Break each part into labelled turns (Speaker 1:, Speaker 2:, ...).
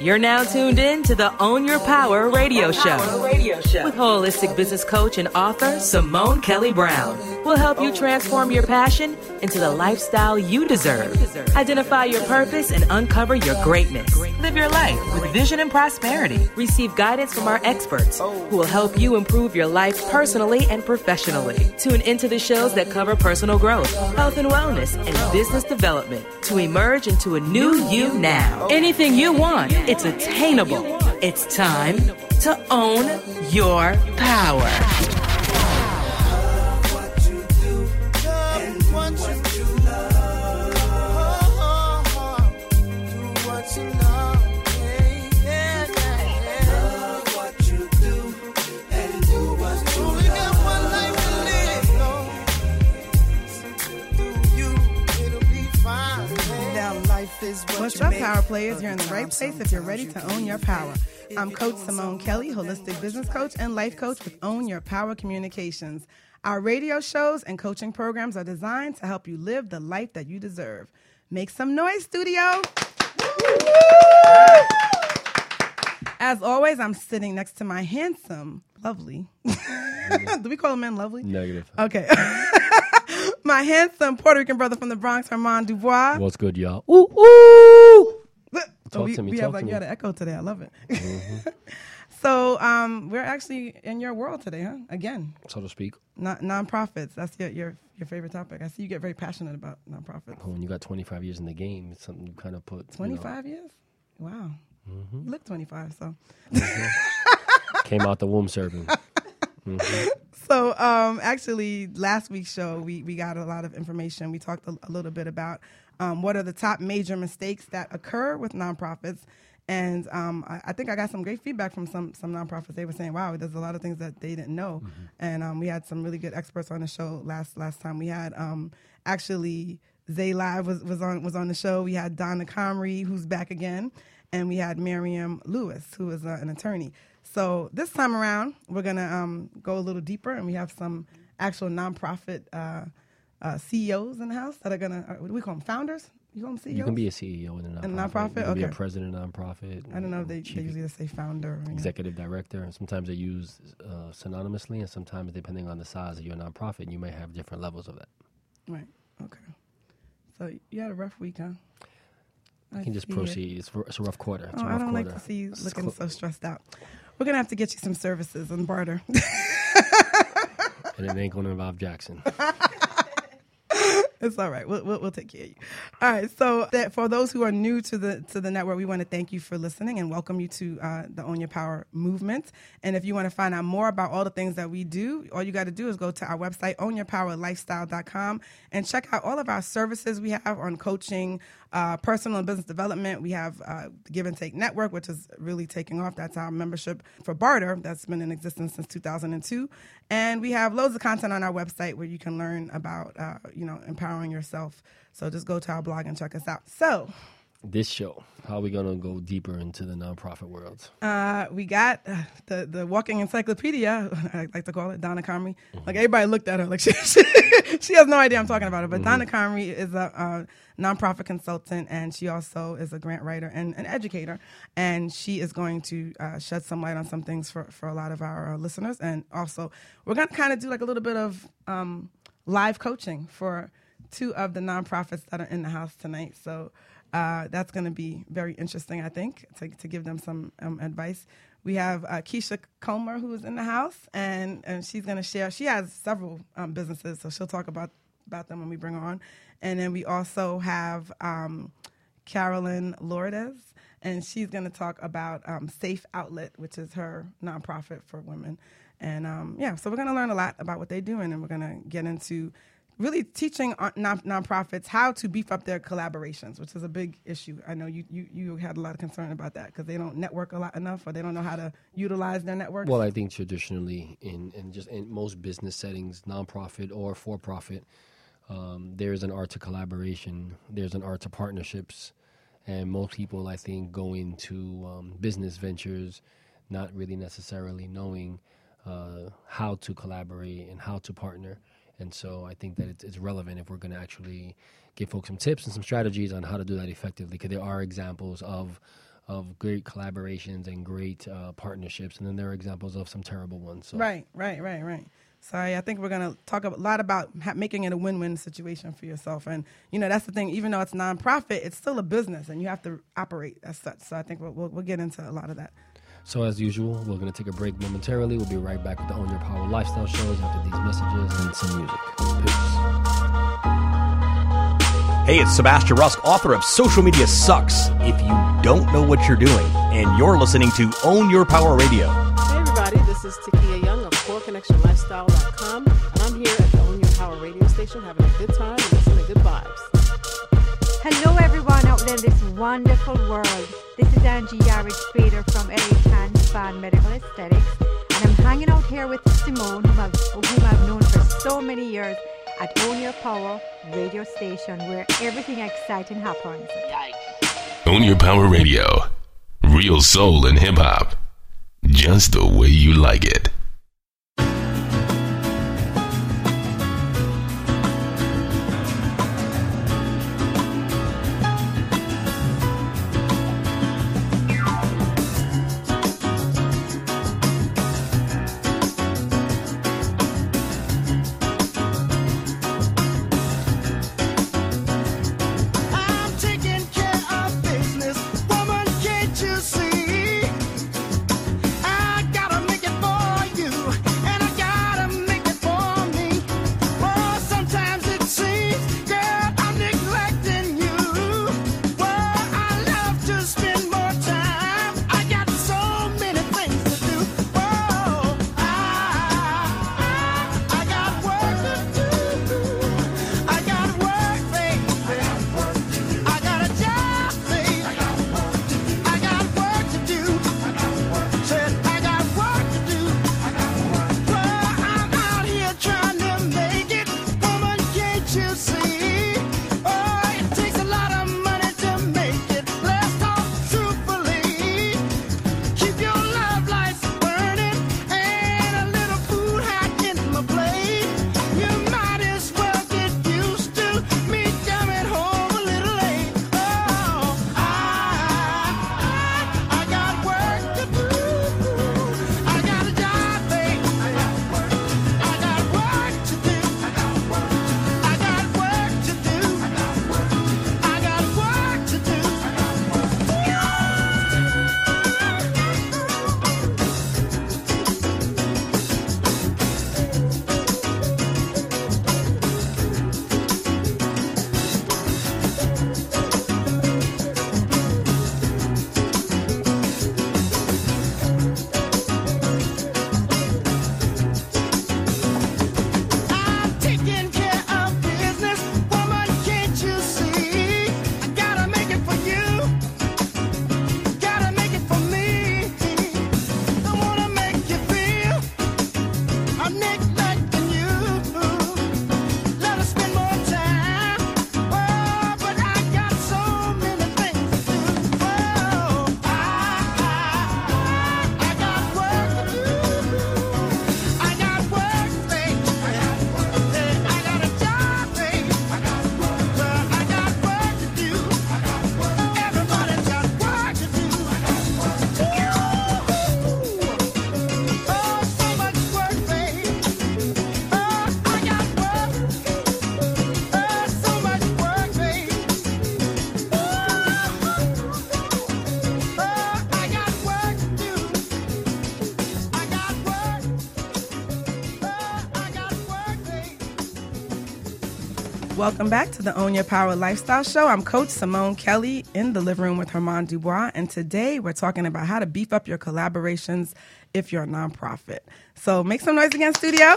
Speaker 1: You're now tuned in to the Own Your Power radio show with holistic business coach and author Simone Kelly Brown. We'll help you transform your passion into the lifestyle you deserve. Identify your purpose and uncover your greatness. Live your life with vision and prosperity. Receive guidance from our experts who will help you improve your life personally and professionally. Tune into the shows that cover personal growth, health and wellness, and business development to emerge into a new you now. Anything you want, it's attainable. It's time to own your power.
Speaker 2: What's up, Power Players? You're in the right place if you're ready to own your power. I'm Coach Simone Kelly, holistic business coach and life coach with Own Your Power Communications. Our radio shows and coaching programs are designed to help you live the life that you deserve. Make some noise, studio. As always, I'm sitting next to my handsome, lovely. Do we call men lovely?
Speaker 3: Negative.
Speaker 2: Okay. my handsome Puerto Rican brother from the Bronx, Herman Dubois.
Speaker 3: What's good, y'all? Ooh, ooh.
Speaker 2: So we,
Speaker 3: to me,
Speaker 2: we
Speaker 3: talk
Speaker 2: have like
Speaker 3: to
Speaker 2: you had an echo today. I love it. so um, we're actually in your world today, huh? Again,
Speaker 3: So to speak.
Speaker 2: not nonprofits. That's your, your your favorite topic. I see you get very passionate about nonprofits.
Speaker 3: When you got 25 years in the game, it's something you kind of put. you know,
Speaker 2: Twenty five years. Wow.
Speaker 3: Mm-hmm.
Speaker 2: You look twenty five. So
Speaker 3: came out the womb serving.
Speaker 2: So, um, actually, last week's show, we, we got a lot of information. We talked a, a little bit about um, what are the top major mistakes that occur with nonprofits. And um, I, I think I got some great feedback from some some nonprofits. They were saying, "Wow, there's a lot of things that they didn't know." And um, we had some really good experts on the show last last time. We had um, actually Zay Live was, was on was on the show. We had Donna Comrie, who's back again, and we had Miriam Lewis, who is uh, an attorney. So this time around, we're gonna um, go a little deeper, and we have some actual nonprofit uh, uh, CEOs in the house that are gonna. Uh, what do we call them? Founders? You call them CEOs?
Speaker 3: You can be a CEO in a nonprofit.
Speaker 2: A nonprofit?
Speaker 3: You can be a president of a nonprofit.
Speaker 2: I don't know if they, they usually say founder. Or, you know.
Speaker 3: executive director. And sometimes they use uh, synonymously, and sometimes depending on the size of your nonprofit, you may have different levels of that.
Speaker 2: Right. Okay. So you had a rough week, huh?
Speaker 3: You can just
Speaker 2: see it.
Speaker 3: proceed. It's, it's a rough quarter. It's
Speaker 2: Oh,
Speaker 3: a
Speaker 2: I
Speaker 3: rough
Speaker 2: don't
Speaker 3: quarter.
Speaker 2: like to see you looking
Speaker 3: clo-
Speaker 2: so stressed out. We're gonna have to get you some services and barter.
Speaker 3: and it ain't going to involve Jackson.
Speaker 2: It's all right. We'll, we'll, we'll take care of you. All right. So that for those who are new to the to the network, we want to thank you for listening and welcome you to uh, the Own Your Power movement. And if you want to find out more about all the things that we do, all you got to do is go to our website, ownyourpowerlifestyle.com, and check out all of our services we have on coaching, uh, personal and business development. We have uh, Give and Take Network, which is really taking off. That's our membership for barter that's been in existence since 2002. And we have loads of content on our website where you can learn about, uh, you know, empowering yourself. So just go to our blog and check us out. So
Speaker 3: this show, how are we going to go deeper into the nonprofit world?
Speaker 2: uh, we got uh, the the walking encyclopedia, I like to call it, Donna Comrie. Like everybody looked at her like she, she, she has no idea I'm talking about it. But Donna Comrie is a, uh nonprofit consultant and she also is a grant writer and an educator. And she is going to uh, shed some light on some things for, for a lot of our uh, listeners. And also, we're going to kind of do like a little bit of um, live coaching for two of the nonprofits that are in the house tonight. So uh, that's going to be very interesting, I think, to, to give them some um, advice. We have uh, Keisha Culmer, who is in the house, and, and she's going to share. She has several um, businesses, so she'll talk about, about them when we bring her on. And then we also have um, Carolyn Lordeus, and she's going to talk about um, Safe Outlet, which is her nonprofit for women. And um, yeah, so we're going to learn a lot about what they do, and then we're going to get into really teaching non- nonprofits how to beef up their collaborations, which is a big issue. I know you you, you had a lot of concern about that because they don't network a lot enough, or they don't know how to utilize their network.
Speaker 3: Well, I think traditionally, in, in just in most business settings, nonprofit or for profit, um, there's an art to collaboration. There's an art to partnerships, and most people, I think, go into um, business ventures not really necessarily knowing uh, how to collaborate and how to partner. And so I think that it's, it's relevant if we're going to actually give folks some tips and some strategies on how to do that effectively. Because there are examples of of great collaborations and great uh, partnerships, and then there are examples of some terrible ones. So.
Speaker 2: Right, right, right, right. Sorry, I think we're going to talk a lot about making it a win-win situation for yourself. And you know, that's the thing. Even though it's nonprofit, it's still a business, and you have to operate as such. So I think we'll, we'll, we'll get into a lot of that.
Speaker 3: So as usual, we're going to take a break momentarily. We'll be right back with the Own Your Power lifestyle shows after these messages and some music. Peace.
Speaker 4: Hey, it's Sebastian Rusk, author of Social Media Sucks if you don't know what you're doing. And you're listening to Own Your Power Radio.
Speaker 5: Hey, everybody, this is Takia Young of CoreConnectionLifestyle.com, and I'm here at the Own Your Power radio station having a good time and listening to good vibes.
Speaker 6: Hello, everyone out there in this wonderful world. This is Angie Yarich Fader from LA Tan Span Medical Aesthetics, and I'm hanging out here with Simone, whom I've, whom I've known for so many years at Own Your Power radio station, where everything exciting happens.
Speaker 7: Own Your Power Radio. Real soul and hip hop. Just the way you like it.
Speaker 2: Welcome back to the Own Your Power Lifestyle Show. I'm Coach Simone Kelly in the living room with Herman Dubois, and today we're talking about how to beef up your collaborations if you're a nonprofit. So make some noise again, studio.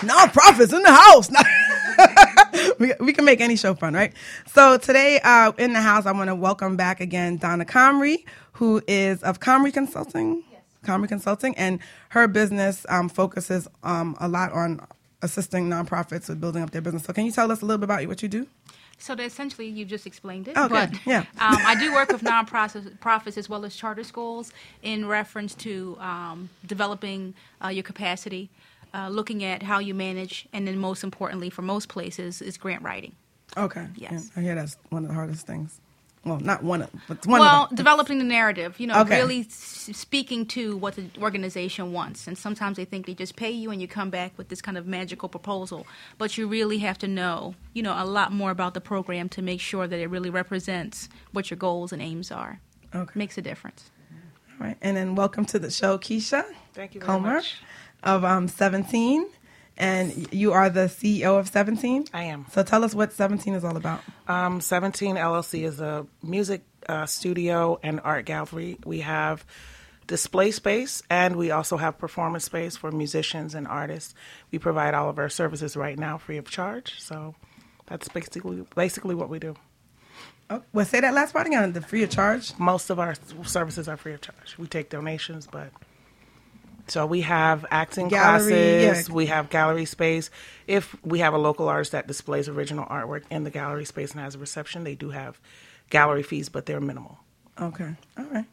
Speaker 2: Nonprofits in the house. we, we can make any show fun, right? So today uh, in the house, I want to welcome back again Donna Comrie, who is of Comrie Consulting. Comrie Consulting, and her business um, focuses um, a lot on assisting nonprofits with building up their business. So, can you tell us a little bit about what you do?
Speaker 8: So that essentially, you just explained it.
Speaker 2: Okay,
Speaker 8: But,
Speaker 2: yeah.
Speaker 8: um, I do work with nonprofits profits as well as charter schools in reference to um, developing uh, your capacity, uh, looking at how you manage, and then most importantly, for most places, is grant writing.
Speaker 2: Okay.
Speaker 8: Yes.
Speaker 2: Yeah, I hear that's one of the hardest things. Well, not one of, but one
Speaker 8: well,
Speaker 2: of them.
Speaker 8: developing the narrative, you know,
Speaker 2: Okay.
Speaker 8: really s- speaking to what the organization wants. And sometimes they think they just pay you and you come back with this kind of magical proposal. But you really have to know, you know, a lot more about the program to make sure that it really represents what your goals and aims are.
Speaker 2: Okay.
Speaker 8: Makes a difference.
Speaker 2: All right, and then welcome to the show, Keisha.
Speaker 9: Thank you very
Speaker 2: Culmer
Speaker 9: much.
Speaker 2: of um, 17, and you are the CEO of 17.
Speaker 9: I am.
Speaker 2: So tell us what 17 is all about.
Speaker 9: Um, 17 LLC is a music uh, studio and art gallery. We have display space and we also have performance space for musicians and artists. We provide all of our services right now free of charge. So that's basically basically what we do.
Speaker 2: Oh, well, say that last part again. The free of charge.
Speaker 9: Most of our services are free of charge. We take donations, but so we have acting
Speaker 2: Gallery,
Speaker 9: classes.
Speaker 2: yeah.
Speaker 9: We have gallery space. If we have a local artist that displays original artwork in the gallery space and has a reception, they do have gallery fees, but they're minimal.
Speaker 2: Okay, all right.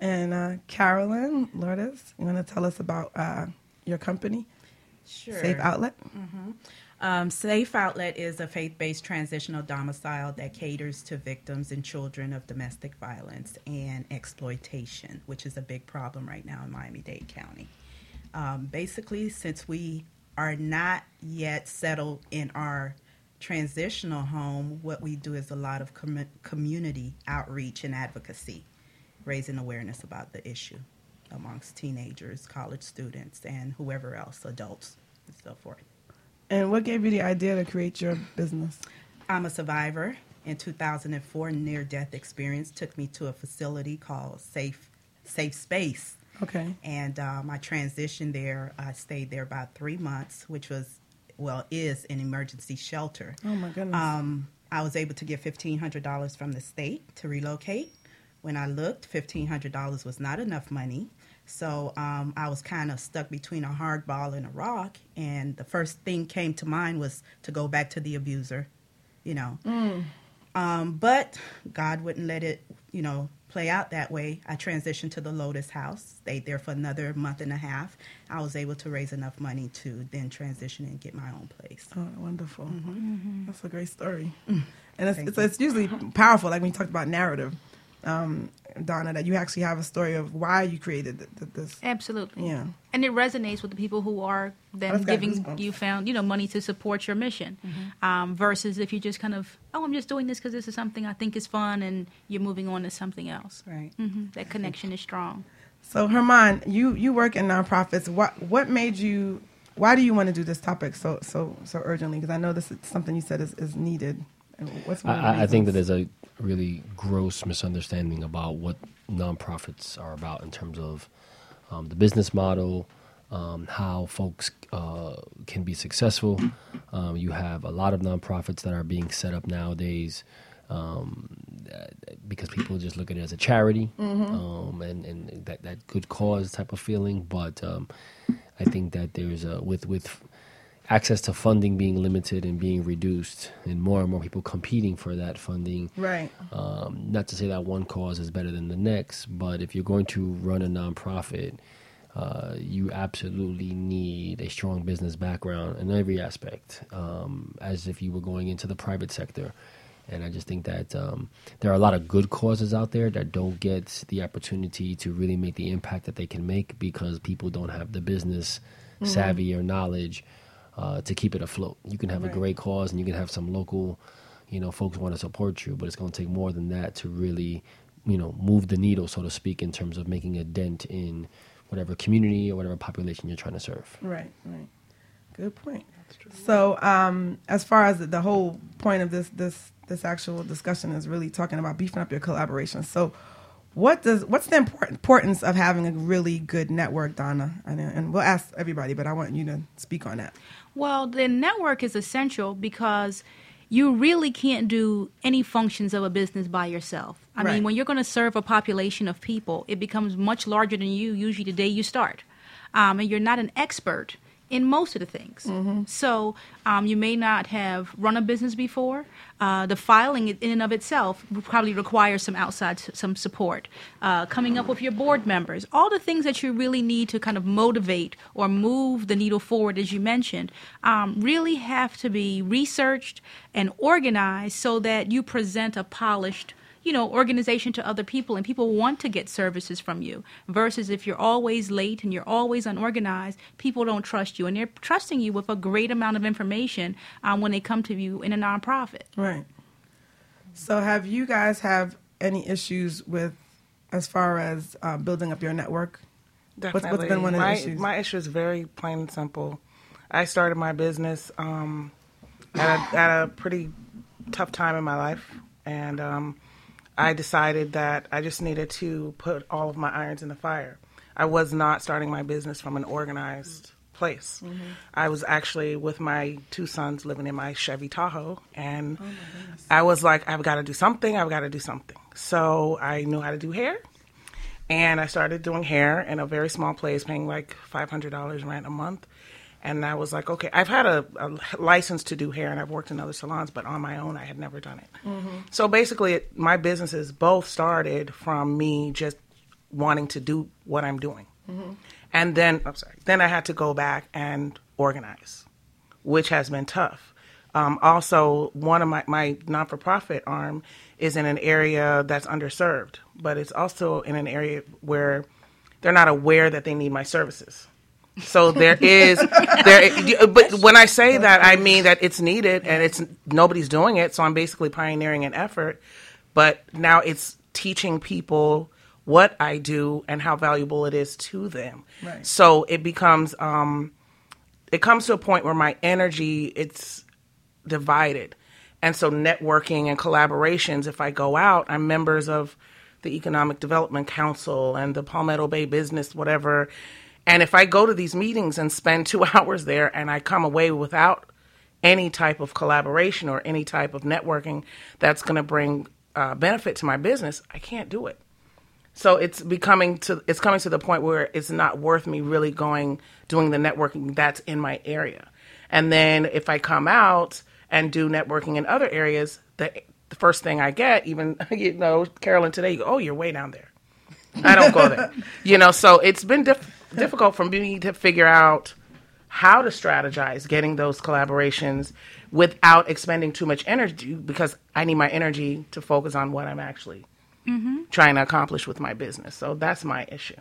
Speaker 2: And uh, Carolyn Lordeus, you want to tell us about uh, your company,
Speaker 10: Sure.
Speaker 2: Safe Outlet?
Speaker 10: Um, Safe Outlet is a faith based transitional domicile that caters to victims and children of domestic violence and exploitation, which is a big problem right now in Miami Dade County. Um, basically, since we are not yet settled in our transitional home, what we do is a lot of com- community outreach and advocacy, raising awareness about the issue amongst teenagers, college students, and whoever else, adults, and so forth.
Speaker 2: And what gave you the idea to create your business?
Speaker 10: I'm a survivor. In 2004, near death experience took me to a facility called Safe Safe Space.
Speaker 2: Okay.
Speaker 10: And uh, my transition there, I stayed there about three months, which was, well, is an emergency shelter.
Speaker 2: Oh my goodness.
Speaker 10: Um, I was able to get $1,500 from the state to relocate. When I looked, $1,500 was not enough money. So um, I was kind of stuck between a hard ball and a rock. And the first thing came to mind was to go back to the abuser, you know. Um, but God wouldn't let it, you know, play out that way. I transitioned to the Lotus House, stayed there for another month and a half. I was able to raise enough money to then transition and get my own place.
Speaker 2: Oh, wonderful. That's a great story.
Speaker 10: Mm.
Speaker 2: And it's, it's, it's usually powerful, like when you talked about narrative, um, Donna, that you actually have a story of why you created th- th- this.
Speaker 8: Absolutely.
Speaker 2: Yeah.
Speaker 8: And it resonates with the people who are then giving you found you know money to support your mission, um, versus if you just kind of oh I'm just doing this because this is something I think is fun and you're moving on to something else.
Speaker 10: Right.
Speaker 8: hmm That connection is strong.
Speaker 2: So, Herman, you, you work in nonprofits. What what made you? Why do you want to do this topic so so so urgently? Because I know this is something you said is, is needed. And What's one
Speaker 3: I, I- I think that there's a really gross misunderstanding about what nonprofits are about in terms of um, the business model, um, how folks uh, can be successful. Um, you have a lot of nonprofits that are being set up nowadays um, because people just look at it as a charity um, and, and that, that good cause type of feeling. But um, I think that there's a, with with access to funding being limited and being reduced, and more and more people competing for that funding.
Speaker 2: Right.
Speaker 3: Um, not to say that one cause is better than the next, but if you're going to run a nonprofit, uh, you absolutely need a strong business background in every aspect, um, as if you were going into the private sector. And I just think that um, there are a lot of good causes out there that don't get the opportunity to really make the impact that they can make because people don't have the business savvy or knowledge uh, to keep it afloat. You can have a great cause and you can have some local, you know, folks want to support you, but it's going to take more than that to really, you know, move the needle, so to speak, in terms of making a dent in whatever community or whatever population you're trying to serve.
Speaker 2: Right, right. Good point. So, um, as far as the, the whole point of this this this actual discussion is really talking about beefing up your collaboration. So, what does what's the import, importance of having a really good network, Donna? And, and we'll ask everybody, but I want you to speak on that.
Speaker 8: Well, the network is essential because you really can't do any functions of a business by yourself. I
Speaker 2: Right.
Speaker 8: mean, when you're going to serve a population of people, it becomes much larger than you usually the day you start. Um, and you're not an expert in most of the things. So um, you may not have run a business before. Uh, the filing in and of itself probably requires some outside some support. Uh, coming up with your board members, all the things that you really need to kind of motivate or move the needle forward, as you mentioned, um, really have to be researched and organized so that you present a polished you know, organization to other people, and people want to get services from you. Versus if you're always late and you're always unorganized, people don't trust you, and they're trusting you with a great amount of information um, when they come to you in a nonprofit.
Speaker 2: Right. So, have you guys have any issues with as far as uh, building up your network? What's,
Speaker 9: Definitely.
Speaker 2: what's been one of
Speaker 9: my,
Speaker 2: the issues?
Speaker 9: My issue is very plain and simple. I started my business um, at, a, at a pretty tough time in my life, and um, I decided that I just needed to put all of my irons in the fire. I was not starting my business from an organized place. Mm-hmm. I was actually with my two sons living in my Chevy Tahoe, and oh, I was like, I've got to do something. I've got to do something. So I knew how to do hair. And I started doing hair in a very small place, paying like $500 rent a month. And I was like, okay, I've had a, a license to do hair and I've worked in other salons, but on my own, I had never done it. So basically, it, my businesses both started from me just wanting to do what I'm doing. And then, I'm sorry, then I had to go back and organize, which has been tough. Um, also, one of my, my non for profit arm is in an area that's underserved, but it's also in an area where they're not aware that they need my services. So there is there, but when I say that, I mean that it's needed and it's nobody's doing it. So I'm basically pioneering an effort, but now it's teaching people what I do and how valuable it is to them.
Speaker 2: Right.
Speaker 9: So it becomes um, it comes to a point where my energy it's divided. And so networking and collaborations, if I go out, I'm members of the Economic Development Council and the Palmetto Bay Business, whatever. And if I go to these meetings and spend two hours there and I come away without any type of collaboration or any type of networking that's going to bring uh, benefit to my business, I can't do it. So it's becoming to it's coming to the point where it's not worth me really going doing the networking that's in my area. And then if I come out and do networking in other areas, the the first thing I get, even you know, Carolyn today, you go, oh, you're way down there. I don't go there. You know, so it's been diff- difficult for me to figure out how to strategize getting those collaborations without expending too much energy because I need my energy to focus on what I'm actually trying to accomplish with my business. So that's my issue.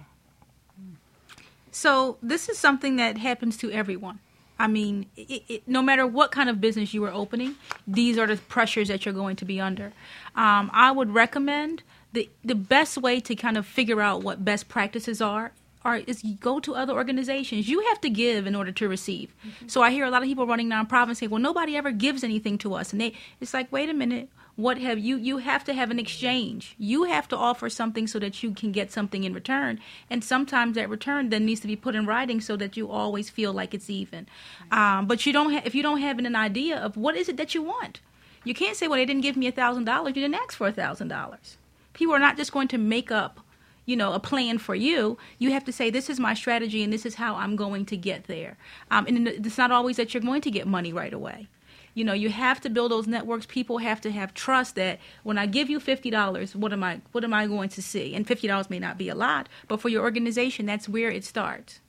Speaker 8: So this is something that happens to everyone. I mean, it, it, no matter what kind of business you are opening, these are the pressures that you're going to be under. Um, I would recommend the the best way to kind of figure out what best practices are are is go to other organizations. You have to give in order to receive. So I hear a lot of people running nonprofits say, "Well, nobody ever gives anything to us," and they it's like, wait a minute. What have you? You have to have an exchange. You have to offer something so that you can get something in return. And sometimes that return then needs to be put in writing so that you always feel like it's even. Um, but you don't. Ha- if you don't have an idea of what is it that you want, you can't say, "Well, they didn't give me a thousand dollars. You didn't ask for a thousand dollars." People are not just going to make up you know a plan for you you have to say this is my strategy and this is how i'm going to get there. Um, and it's not always that you're going to get money right away. You know you have to build those networks. People have to have trust that when i give you $50 what am i what am i going to see? And $50 may not be a lot but for your organization that's where it starts.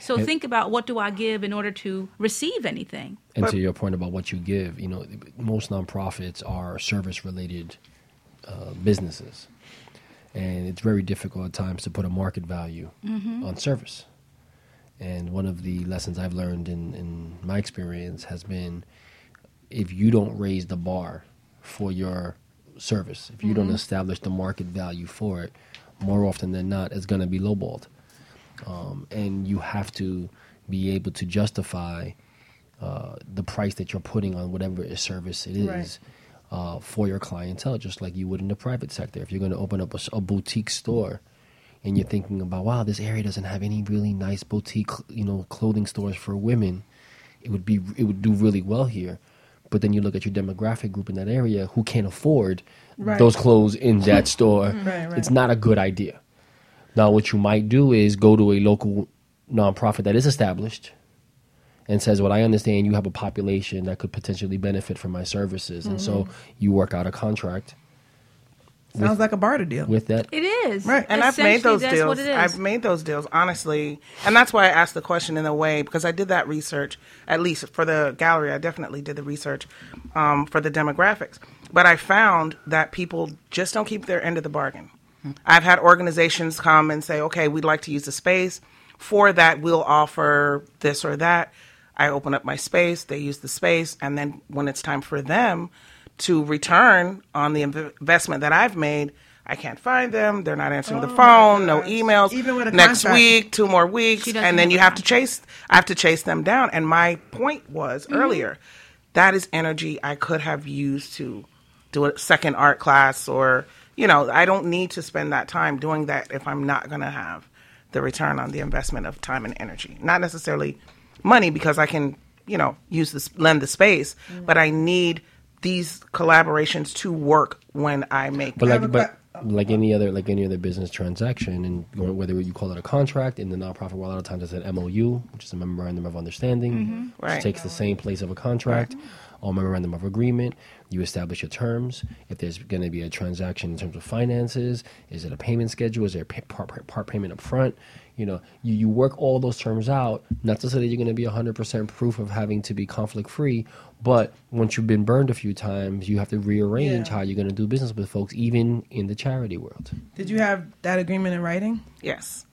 Speaker 8: So
Speaker 3: And-
Speaker 8: think about what do i give in order to receive anything.
Speaker 3: And to your point about what you give, you know, most nonprofits are service related uh, businesses. And it's very difficult at times to put a market value on service. And one of the lessons I've learned in, in my experience has been if you don't raise the bar for your service, if you don't establish the market value for it, more often than not, it's going to be lowballed. Um, and you have to be able to justify uh, the price that you're putting on whatever service it is
Speaker 2: Right.
Speaker 3: Uh, for your clientele, just like you would in the private sector. If you're going to open up a boutique store and you're thinking about, wow, this area doesn't have any really nice boutique, you know, clothing stores for women, it would be it would do really well here. But then you look at your demographic group in that area who can't afford
Speaker 2: Right.
Speaker 3: those clothes in that store.
Speaker 2: Right, right.
Speaker 3: It's not a good idea. Now, what you might do is go to a local nonprofit that is established and says, Well, I understand you have a population that could potentially benefit from my services. And so you work out a contract
Speaker 2: Sounds like a barter deal.
Speaker 3: with that.
Speaker 8: it is
Speaker 2: Right.
Speaker 9: And I've made those
Speaker 8: that's
Speaker 9: deals.
Speaker 8: what it is.
Speaker 9: I've made those deals, honestly. And that's why I asked the question in a way, because I did that research, at least for the gallery. I definitely did the research um, for the demographics. but I found that people just don't keep their end of the bargain. I've had organizations come and say, okay, we'd like to use the space. For that, we'll offer this or that. I open up my space, they use the space, and then when it's time for them to return on the inv- investment that I've made, I can't find them. They're not answering the
Speaker 2: Oh,
Speaker 9: phone, no emails.
Speaker 2: Even with a
Speaker 9: Next
Speaker 2: contract.
Speaker 9: week, two more weeks, and then you
Speaker 8: a
Speaker 9: have to chase. I have to chase them down. And my point was
Speaker 2: Mm-hmm.
Speaker 9: earlier, that is energy I could have used to do a second art class, or you know, I don't need to spend that time doing that if I'm not going to have the return on the investment of time and energy. Not necessarily money because I can, you know, use this lend the space,
Speaker 2: Mm.
Speaker 9: but I need these collaborations to work when I make.
Speaker 3: But like, but like any other like any other business transaction, and whether you call it a contract in the nonprofit world, a lot of times it's an MOU, which is a memorandum of understanding, which
Speaker 9: Right.
Speaker 3: takes the same place of a contract or memorandum of agreement. You establish your terms. If there's going to be a transaction in terms of finances, is it a payment schedule? Is there a pa- part, part payment up front? You know, you, you work all those terms out. Not to say that you're going to be 100% proof of having to be conflict free, but once you've been burned a few times, you have to rearrange
Speaker 2: Yeah.
Speaker 3: how you're going to do business with folks, even in the charity world.
Speaker 2: Did you have that agreement in writing?
Speaker 9: yes.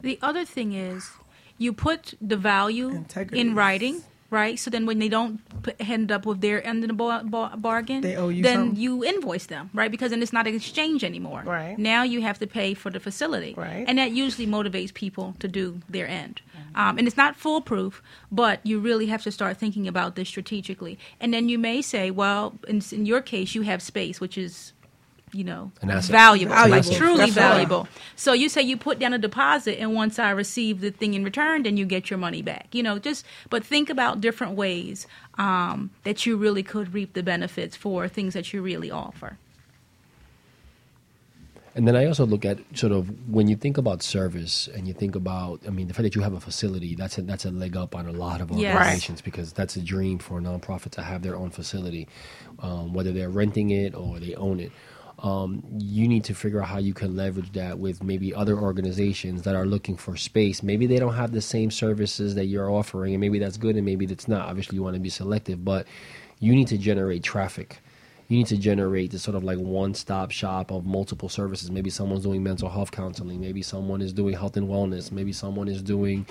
Speaker 8: The other thing is, you put the value
Speaker 2: Integrity.
Speaker 8: in writing, right? So then when they don't end up with their end of the bar- bar- bargain,
Speaker 2: They owe you
Speaker 8: then
Speaker 2: something.
Speaker 8: you invoice them, right? Because then it's not an exchange anymore.
Speaker 9: Right.
Speaker 8: Now you have to pay for the facility.
Speaker 9: Right.
Speaker 8: And that usually motivates people to do their end. Um, and it's not foolproof, but you really have to start thinking about this strategically. And then you may say, well, in, in your case, you have space, which is you know,
Speaker 3: An asset.
Speaker 8: valuable,
Speaker 2: Valuable.
Speaker 8: like truly
Speaker 2: Definitely.
Speaker 8: valuable. So you say you put down a deposit, and once I receive the thing in return, then you get your money back. You know, just but think about different ways um, that you really could reap the benefits for things that you really offer.
Speaker 3: And then I also look at sort of when you think about service and you think about, I mean, the fact that you have a facility, that's a, that's a leg up on a lot of
Speaker 8: Yes.
Speaker 3: organizations because that's a dream for a nonprofit to have their own facility, um, whether they're renting it or they own it. Um, you need to figure out how you can leverage that with maybe other organizations that are looking for space. Maybe they don't have the same services that you're offering, and maybe that's good, and maybe that's not. Obviously, you want to be selective, but you need to generate traffic you need to generate this sort of like one stop shop of multiple services. Maybe someone's doing mental health counseling. Maybe someone is doing health and wellness. Maybe someone is doing,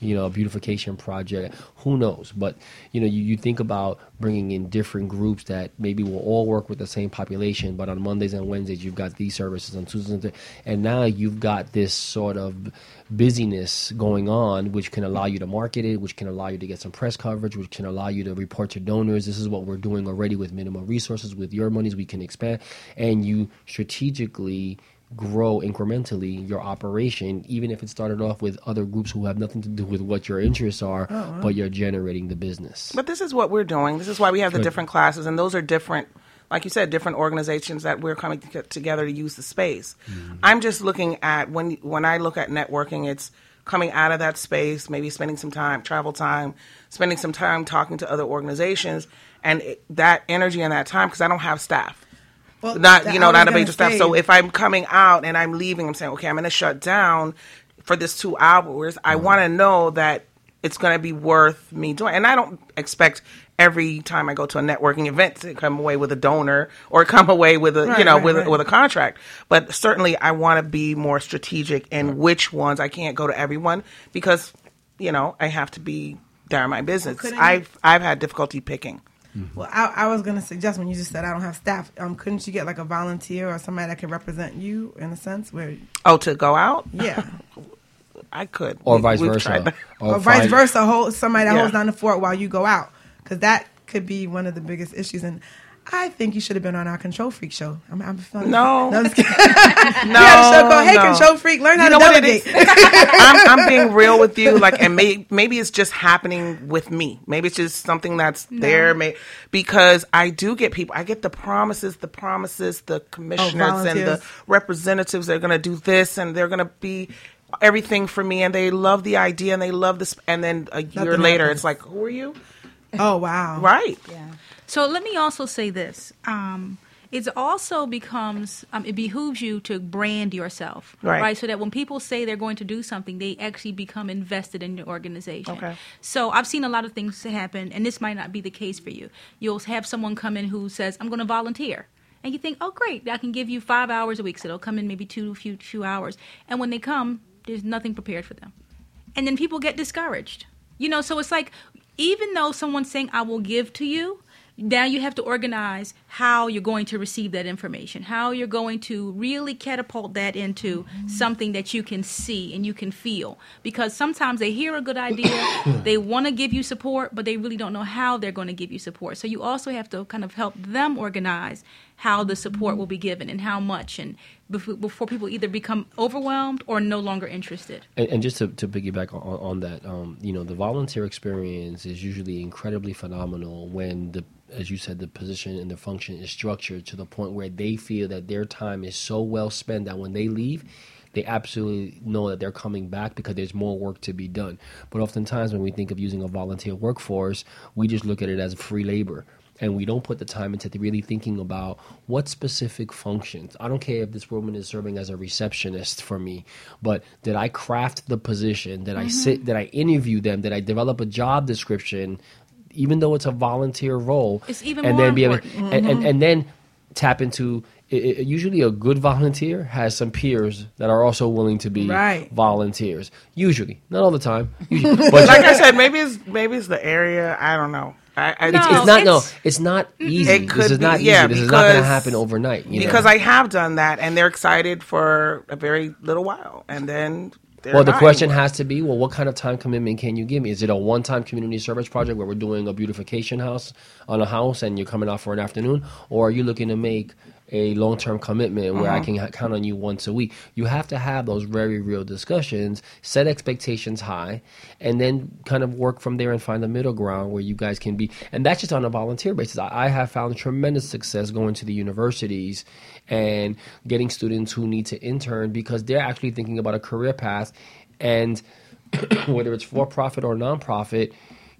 Speaker 3: you know, a beautification project. Who knows? But, you know, you, you think about bringing in different groups that maybe will all work with the same population, but on Mondays and Wednesdays, you've got these services, on Tuesdays and Thursdays. And now you've got this sort of busyness going on, which can allow you to market it, which can allow you to get some press coverage, which can allow you to report to donors. This is what we're doing already with minimal resources. With your monies, we can expand, and you strategically grow incrementally your operation, even if it started off with other groups who have nothing to do with what your interests are, oh, but you're generating the business.
Speaker 9: But this is what we're doing. This is why we have the different classes, and those are different. Like you said, different organizations that we're coming to- together to use the space. Mm-hmm. I'm just looking at when when I look at networking, it's coming out of that space, maybe spending some time, travel time, spending some time talking to other organizations, and it, that energy and that time because I don't have staff
Speaker 2: Well,
Speaker 9: not
Speaker 2: the
Speaker 9: you know not a major staff. So if I'm coming out and I'm leaving, I'm saying, okay, I'm going to shut down for this two hours. I mm-hmm. want to know that it's going to be worth me doing, and I don't expect every time I go to a networking event to come away with a donor or come away with a you know
Speaker 2: right,
Speaker 9: with
Speaker 2: right.
Speaker 9: with a contract. But certainly, I want to be more strategic in mm-hmm. which ones I can't go to everyone because you know I have to be there in my business.
Speaker 2: couldn't
Speaker 9: I've I've had difficulty picking.
Speaker 2: Well, I, I was going to suggest when you just said I don't have staff, um, couldn't you get like a volunteer or somebody that can represent you in a sense where,
Speaker 9: Oh, to go out,
Speaker 2: yeah,
Speaker 9: I could,
Speaker 3: or
Speaker 9: We-
Speaker 3: vice versa.
Speaker 9: tried that.
Speaker 2: or vice versa, hold somebody that
Speaker 9: Yeah.
Speaker 2: holds down the fort while you go out, because that could be one of the biggest issues. And I think you should have been on our Control Freak show. I'm, I'm feeling
Speaker 9: No.
Speaker 2: no, I'm.
Speaker 9: No,
Speaker 2: we had a show called Hey
Speaker 9: no.
Speaker 2: Control Freak, learn how
Speaker 9: You
Speaker 2: to
Speaker 9: know what it
Speaker 2: delegate.
Speaker 9: I'm, I'm being real with you. Like, and may, maybe it's just happening with me. Maybe it's just something that's there. May, because I do get people. I get the promises, the promises, the commissioners, and the representatives. They're going to do this, and they're going to be everything for me, and they love the idea, and they love this. And then a year
Speaker 2: Nothing
Speaker 9: later,
Speaker 2: happens.
Speaker 9: it's like, who are you?
Speaker 2: Oh wow,
Speaker 9: Right.
Speaker 8: So let me also say this. Um, It also becomes um, it behooves you to brand yourself,
Speaker 9: Right.
Speaker 8: So that when people say they're going to do something, they actually become invested in your organization.
Speaker 9: Okay.
Speaker 8: So I've seen a lot of things happen, and this might not be the case for you. You'll have someone come in who says, "I'm going to volunteer." And you think, oh, great, I can give you five hours a week. So they'll come in maybe two, few, few hours. And when they come, there's nothing prepared for them. And then people get discouraged. You know, so it's like, even though someone's saying, I will give to you, now you have to organize how you're going to receive that information, how you're going to really catapult that into mm-hmm. something that you can see and you can feel. Because sometimes they hear a good idea, they want to give you support, but they really don't know how they're going to give you support. So you also have to kind of help them organize how the support will be given and how much, and before, people either become overwhelmed or no longer interested.
Speaker 3: And, and just to, to piggyback on, on that, um, you know, the volunteer experience is usually incredibly phenomenal when the, as you said, the position and the function is structured to the point where they feel that their time is so well spent that when they leave, they absolutely know that they're coming back because there's more work to be done. But oftentimes, when we think of using a volunteer workforce, we just look at it as free labor and we don't put the time into really thinking about what specific functions. I don't care if this woman is serving as a receptionist for me, but did I craft the position? Did I sit? Mm-hmm. Did I interview them? Did I develop a job description? Even though it's a volunteer role,
Speaker 8: It's even
Speaker 3: and
Speaker 8: more
Speaker 3: then be able,
Speaker 8: important.
Speaker 3: and, and, mm-hmm. and then tap into. usually, a good volunteer has some peers that are also willing to be
Speaker 2: Right.
Speaker 3: volunteers. Usually, not all the time. Usually, but
Speaker 9: like I said, maybe it's maybe it's the area. I don't know. I, I,
Speaker 8: No,
Speaker 3: it's not no,
Speaker 8: it's-
Speaker 3: it's not easy.
Speaker 9: It could
Speaker 3: this is
Speaker 9: be-
Speaker 3: not
Speaker 9: yeah,
Speaker 3: easy. This is not going to happen overnight. You know?
Speaker 9: because I have done that, and they're excited for a very little while, and then. they're
Speaker 3: well, the question
Speaker 9: anymore.
Speaker 3: has to be, well, what kind of time commitment can you give me? Is it a one-time community service project where we're doing a beautification house on a house and you're coming out for an afternoon, or are you looking to make a long-term commitment where I
Speaker 9: Uh-huh.
Speaker 3: can count on you once a week? You have to have those very real discussions, set expectations high, and then kind of work from there and find the middle ground where you guys can be. And that's just on a volunteer basis. I, I have found tremendous success going to the universities and getting students who need to intern because they're actually thinking about a career path and whether it's for profit or nonprofit,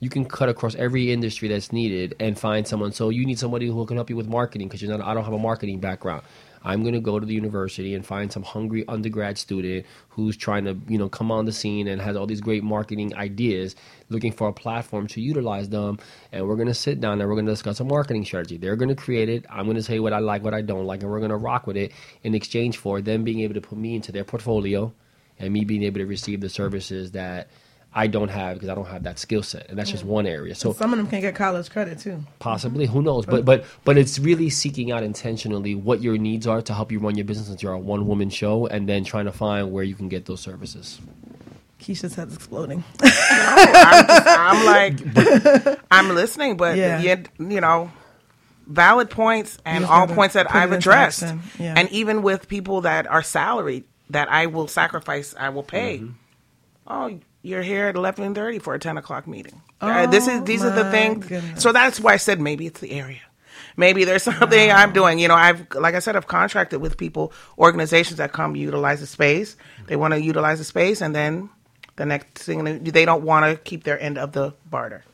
Speaker 3: you can cut across every industry that's needed and find someone. So you need somebody who can help you with marketing because you're not. I don't have a marketing background. I'm going to go to the university and find some hungry undergrad student who's trying to, you know, come on the scene and has all these great marketing ideas, looking for a platform to utilize them. And we're going to sit down and we're going to discuss a marketing strategy. They're going to create it. I'm going to say what I like, what I don't like, and we're going to rock with it in exchange for them being able to put me into their portfolio and me being able to receive the services that I don't have because I don't have that skill set, and that's just one area. So
Speaker 2: Some of them can get college credit too.
Speaker 3: possibly, who knows? But but but it's really seeking out intentionally what your needs are to help you run your business since you're a one woman show, and then trying to find where you can get those services.
Speaker 2: Keisha's head's exploding.
Speaker 9: I'm, just, I'm like, I'm listening, but
Speaker 2: Yeah.
Speaker 9: yet, you know, valid points and all points that I've addressed.
Speaker 2: Yeah.
Speaker 9: And even with people that are salaried, that I will sacrifice, I will pay.
Speaker 2: Mm-hmm.
Speaker 9: Oh, you're here at eleven thirty for a ten o'clock meeting. Uh, this is these are the
Speaker 2: Oh
Speaker 9: things.
Speaker 2: goodness.
Speaker 9: So that's why I said maybe it's the area. Maybe there's something I'm doing. You know, I've like I said, I've contracted with people, organizations that come utilize the space. They want to utilize the space, and then the next thing they don't want to keep their end of the barter.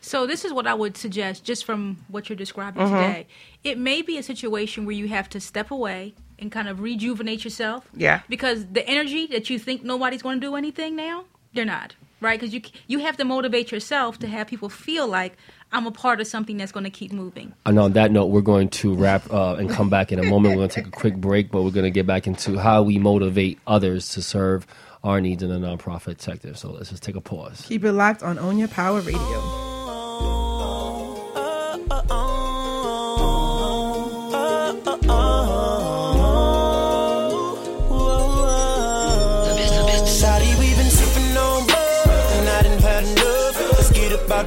Speaker 8: So this is what I would suggest, just from what you're describing
Speaker 9: Mm-hmm.
Speaker 8: today. It may be a situation where you have to step away and kind of rejuvenate yourself.
Speaker 9: Yeah.
Speaker 8: Because the energy that you think nobody's going to do anything now, they're not, right? Because you you have to motivate yourself to have people feel like I'm a part of something that's going to keep moving.
Speaker 3: And on that note, we're going to wrap uh, and come back in a moment. We're going to take a quick break, but we're going to get back into how we motivate others to serve our needs in the nonprofit sector. So let's just take a pause.
Speaker 2: Keep it locked on Own Your Power Radio.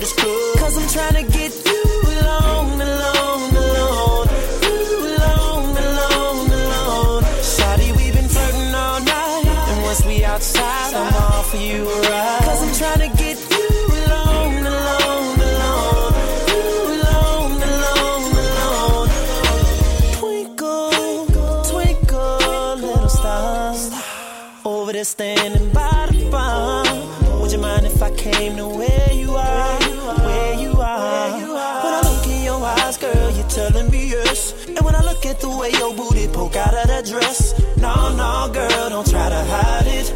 Speaker 11: This club. Cause I'm trying to get you alone, alone, alone. You alone, alone, alone. Shawty, we've been flirting all night. And once we outside, I'm all for you a. Cause I'm trying to get you alone, alone, alone. You alone, alone, alone. Twinkle, twinkle, little stars over there standing by the bar. Would you mind if I came to And when I look at the way your booty poke out of that dress, no, no, girl, don't try to hide it.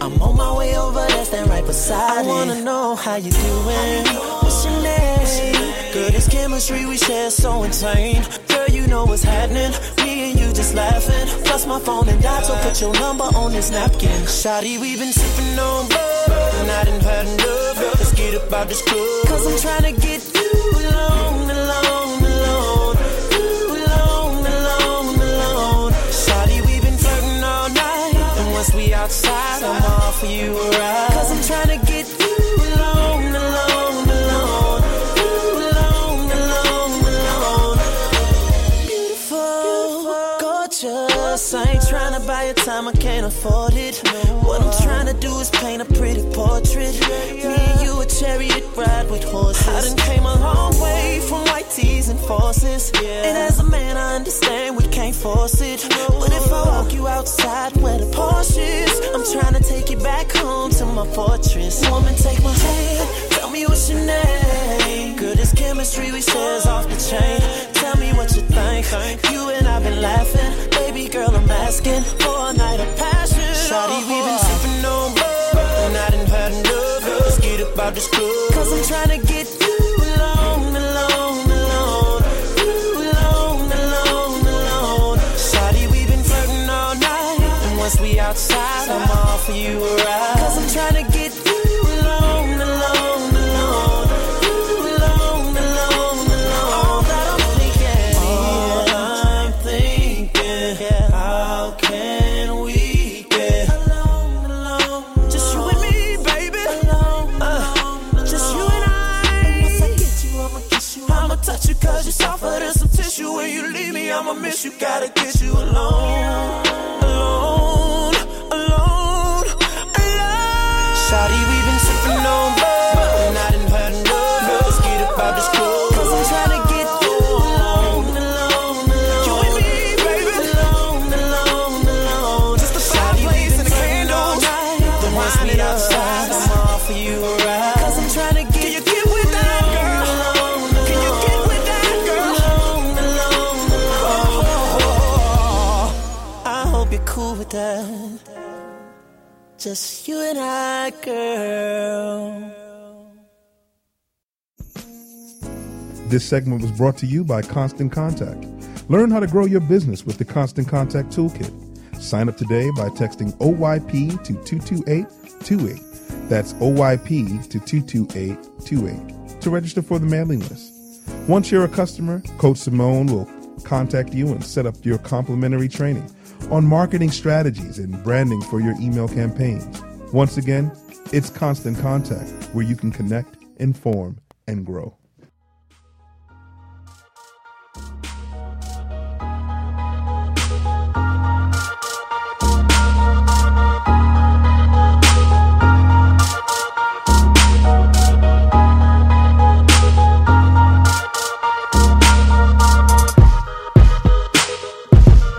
Speaker 11: I'm on my way over there, stand right beside I wanna know how you doing. What's your name? Girl, this chemistry we share so insane. Girl, you know what's happening. Me and you just laughing. Plus my phone and died, so put your number on this napkin. Shawty, we been sipping on bub, and I done had enough. Let's get up out this club. Cause I'm trying to get For you a ride. Cause I'm trying to get you alone, alone, alone. You alone, alone, alone. Beautiful, gorgeous. I ain't trying to buy your time, I can't afford it. What I'm trying to do is paint a pretty portrait. Me and you a chariot ride with horses. I done came a long way from white and forces. And as a man, I understand we can't force it. But if I walk you outside where the Porsche is, I'm trying to take you back home to my fortress. Woman, take my hand, tell me what's your name. Good as chemistry, we shares off the chain. Tell me what you think. You and I've been laughing. Baby girl, I'm asking for a night of passion. Shawty, we been uh-huh. sipping on and I done had enough. Let's get up out this club. Cause I'm trying to get once we outside, I'm all for you a. Cause I'm trying to get you alone, alone, alone. You alone, alone, alone. All that I'm thinking, all I'm thinking, how can we get alone, alone? Just you and me, baby. Uh, just you and I. Once I get you, I'ma kiss you. I'ma touch you cause you're softer than some tissue. When you leave me, I'ma miss you. Gotta get you alone. Alone, you and I, girl.
Speaker 12: This segment was brought to you by Constant Contact. Learn how to grow your business with the Constant Contact Toolkit. Sign up today by texting OYP to 22828. That's OYP to 22828 to register for the mailing list. Once you're a customer, Coach Simone will contact you and set up your complimentary training on marketing strategies and branding for your email campaigns. Once again, it's Constant Contact where you can connect, inform, and grow.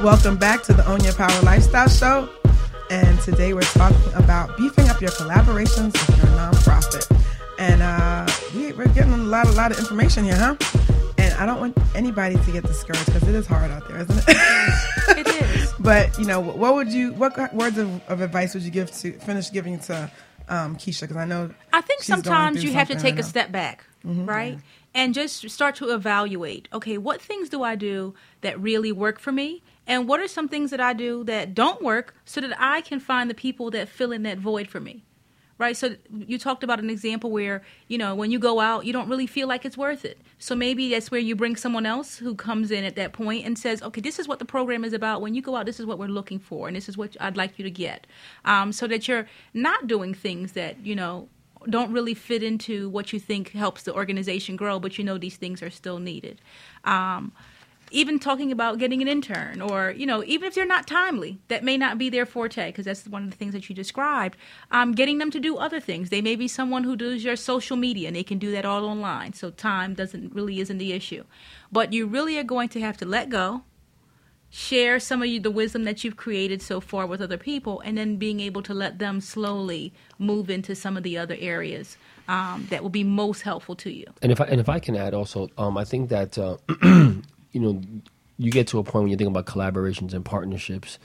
Speaker 2: Welcome back to the Own Your Power Lifestyle Show. And today we're talking about beefing up your collaborations with your nonprofit. And uh, we, we're getting a lot, a lot of information here, huh? And I don't want anybody to get discouraged because it is hard out there, isn't it?
Speaker 8: it is.
Speaker 2: But you know, what would you, what words of, of advice would you give to finish giving to um, Keisha? Because I know
Speaker 8: I think sometimes you have to take
Speaker 2: right
Speaker 8: a
Speaker 2: now.
Speaker 8: step back,
Speaker 2: Mhm.
Speaker 8: right? And just start to evaluate okay, what things do I do that really work for me? And what are some things that I do that don't work so that I can find the people that fill in that void for me? Right? So you talked about an example where, you know, when you go out, you don't really feel like it's worth it. So maybe that's where you bring someone else who comes in at that point and says, okay, this is what the program is about. When you go out, this is what we're looking for, and this is what I'd like you to get. Um, so that you're not doing things that, you know, don't really fit into what you think helps the organization grow, but you know these things are still needed. Um, even talking about getting an intern, or you know, even if they're not timely, that may not be their forte, because that's one of the things that you described. Um, getting them to do other things. They may be someone who does your social media, and they can do that all online. So time doesn't really isn't the issue, but you really are going to have to let go share some of you, the wisdom that you've created so far with other people, and then being able to let them slowly move into some of the other areas um, that will be most helpful to you.
Speaker 3: And if I and if I can add also, um, I think that uh, you know you get to a point when you think about collaborations and partnerships.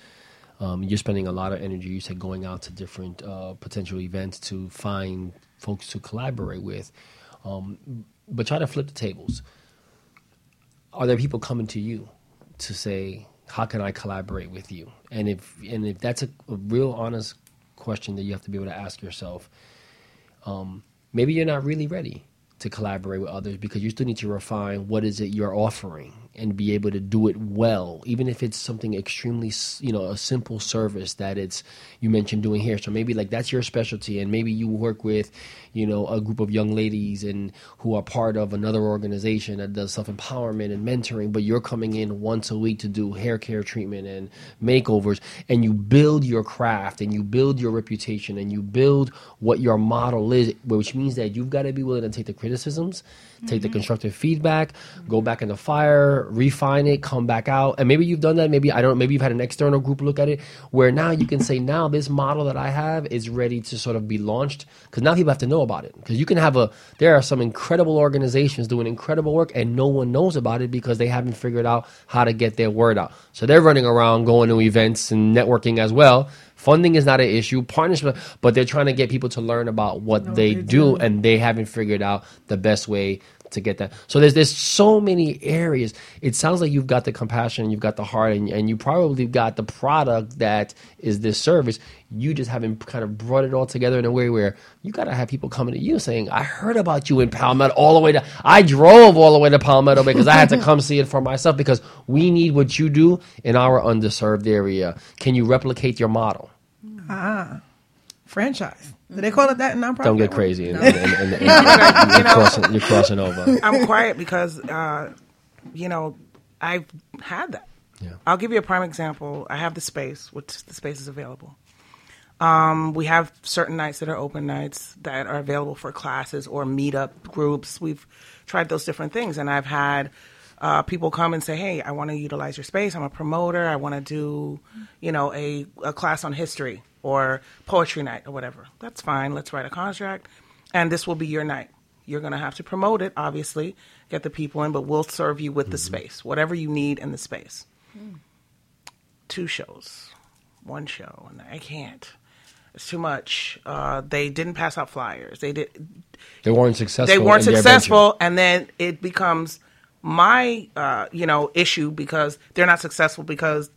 Speaker 3: Um, you're spending a lot of energy. You said going out to different uh, potential events to find folks to collaborate with, um, but try to flip the tables. Are there people coming to you to say, "How can I collaborate with you?" And if and if that's a, a real honest question that you have to be able to ask yourself, um, maybe you're not really ready to collaborate with others because you still need to refine what is it you're offering and be able to do it well even if it's something extremely you know a simple service that it's you mentioned doing here. So maybe like that's your specialty and maybe you work with you know a group of young ladies and who are part of another organization that does self-empowerment and mentoring but you're coming in once a week to do hair care treatment and makeovers and you build your craft and you build your reputation and you build what your model is which means that you've got to be willing to take the criticisms take the constructive feedback go back in the fire refine it come back out. And maybe you've done that. Maybe i don't maybe you've had an external group look at it where now you can say now this model that i have is ready to sort of be launched. Because now people have to know about it. Because you can have a there are some incredible organizations doing incredible work and no one knows about it because they haven't figured out how to get their word out. So they're running around going to events and networking as well funding is not an issue partnership but they're trying to get people to learn about what they,
Speaker 2: they
Speaker 3: do
Speaker 2: do.
Speaker 3: and they haven't figured out the best way to get that. So there's there's so many areas. It sounds like you've got the compassion, you've got the heart, and, and you probably got the product that is this service. You just haven't kind of brought it all together in a way where you got to have people coming to you saying, "I heard about you in Palmetto all the way to. I drove all the way to Palmetto because I had to come see it for myself because we need what you do in our underserved area. Can you replicate your model?
Speaker 2: Ah, franchise. Do they call it that in nonprofit?
Speaker 3: Don't get crazy.
Speaker 2: No.
Speaker 3: and, and, and,
Speaker 9: You know-
Speaker 3: you're, crossing, you're crossing over.
Speaker 9: I'm quiet because, uh, you know, I've had that.
Speaker 3: Yeah.
Speaker 9: I'll give you a prime example. I have the space, which the space is available. Um, we have certain nights that are open nights that are available for classes or meetup groups. We've tried those different things, and I've had uh, people come and say, "Hey, I want to utilize your space. I'm a promoter. I want to do, you know, a, a class on history or poetry night or whatever." That's fine. Let's write a contract, and this will be your night. You're going to have to promote it, obviously, get the people in, but we'll serve you with the space, whatever you need in the space. Two shows, one show, and I can't. It's too much. Uh, they didn't pass out flyers. They did.
Speaker 3: They weren't successful.
Speaker 9: They weren't successful, and then it becomes my, uh, you know, issue because they're not successful because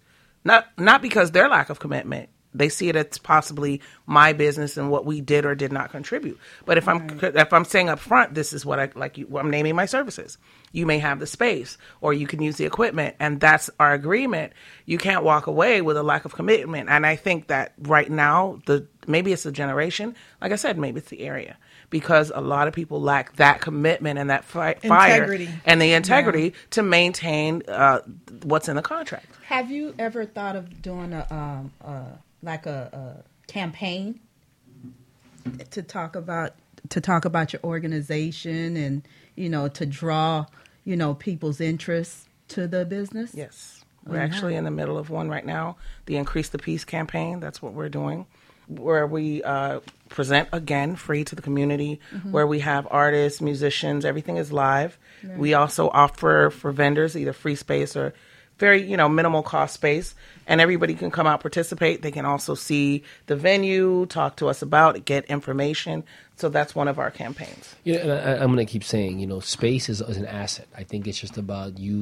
Speaker 9: not not because their lack of commitment. They see it as possibly my business and what we did or did not contribute. But if I'm if I'm saying up front, this is what I like. You, I'm naming my services. You may have the space, or you can use the equipment, and that's our agreement. You can't walk away with a lack of commitment. And I think that right now, the maybe it's the generation. Like I said, maybe it's the area because a lot of people lack that commitment and that fi- fire
Speaker 2: Integrity.
Speaker 9: and the integrity to maintain uh, what's in the contract.
Speaker 10: Have you ever thought of doing a um uh like a, a campaign to talk about to talk about your organization and you know to draw you know people's interest to the business?
Speaker 9: Yes. We're
Speaker 10: Mhm.
Speaker 9: actually in the middle of one right now, the Increase the Peace campaign. That's what we're doing, where we uh, present again free to the community,
Speaker 10: Mhm.
Speaker 9: where we have artists, musicians, everything is live.
Speaker 10: Right.
Speaker 9: We also offer for vendors either free space or very you know minimal cost space and everybody can come out participate they can also see the venue talk to us about it get information so that's one of our campaigns
Speaker 3: Yeah, and I, I'm going to keep saying, you know, space is, is an asset. I think it's just about you,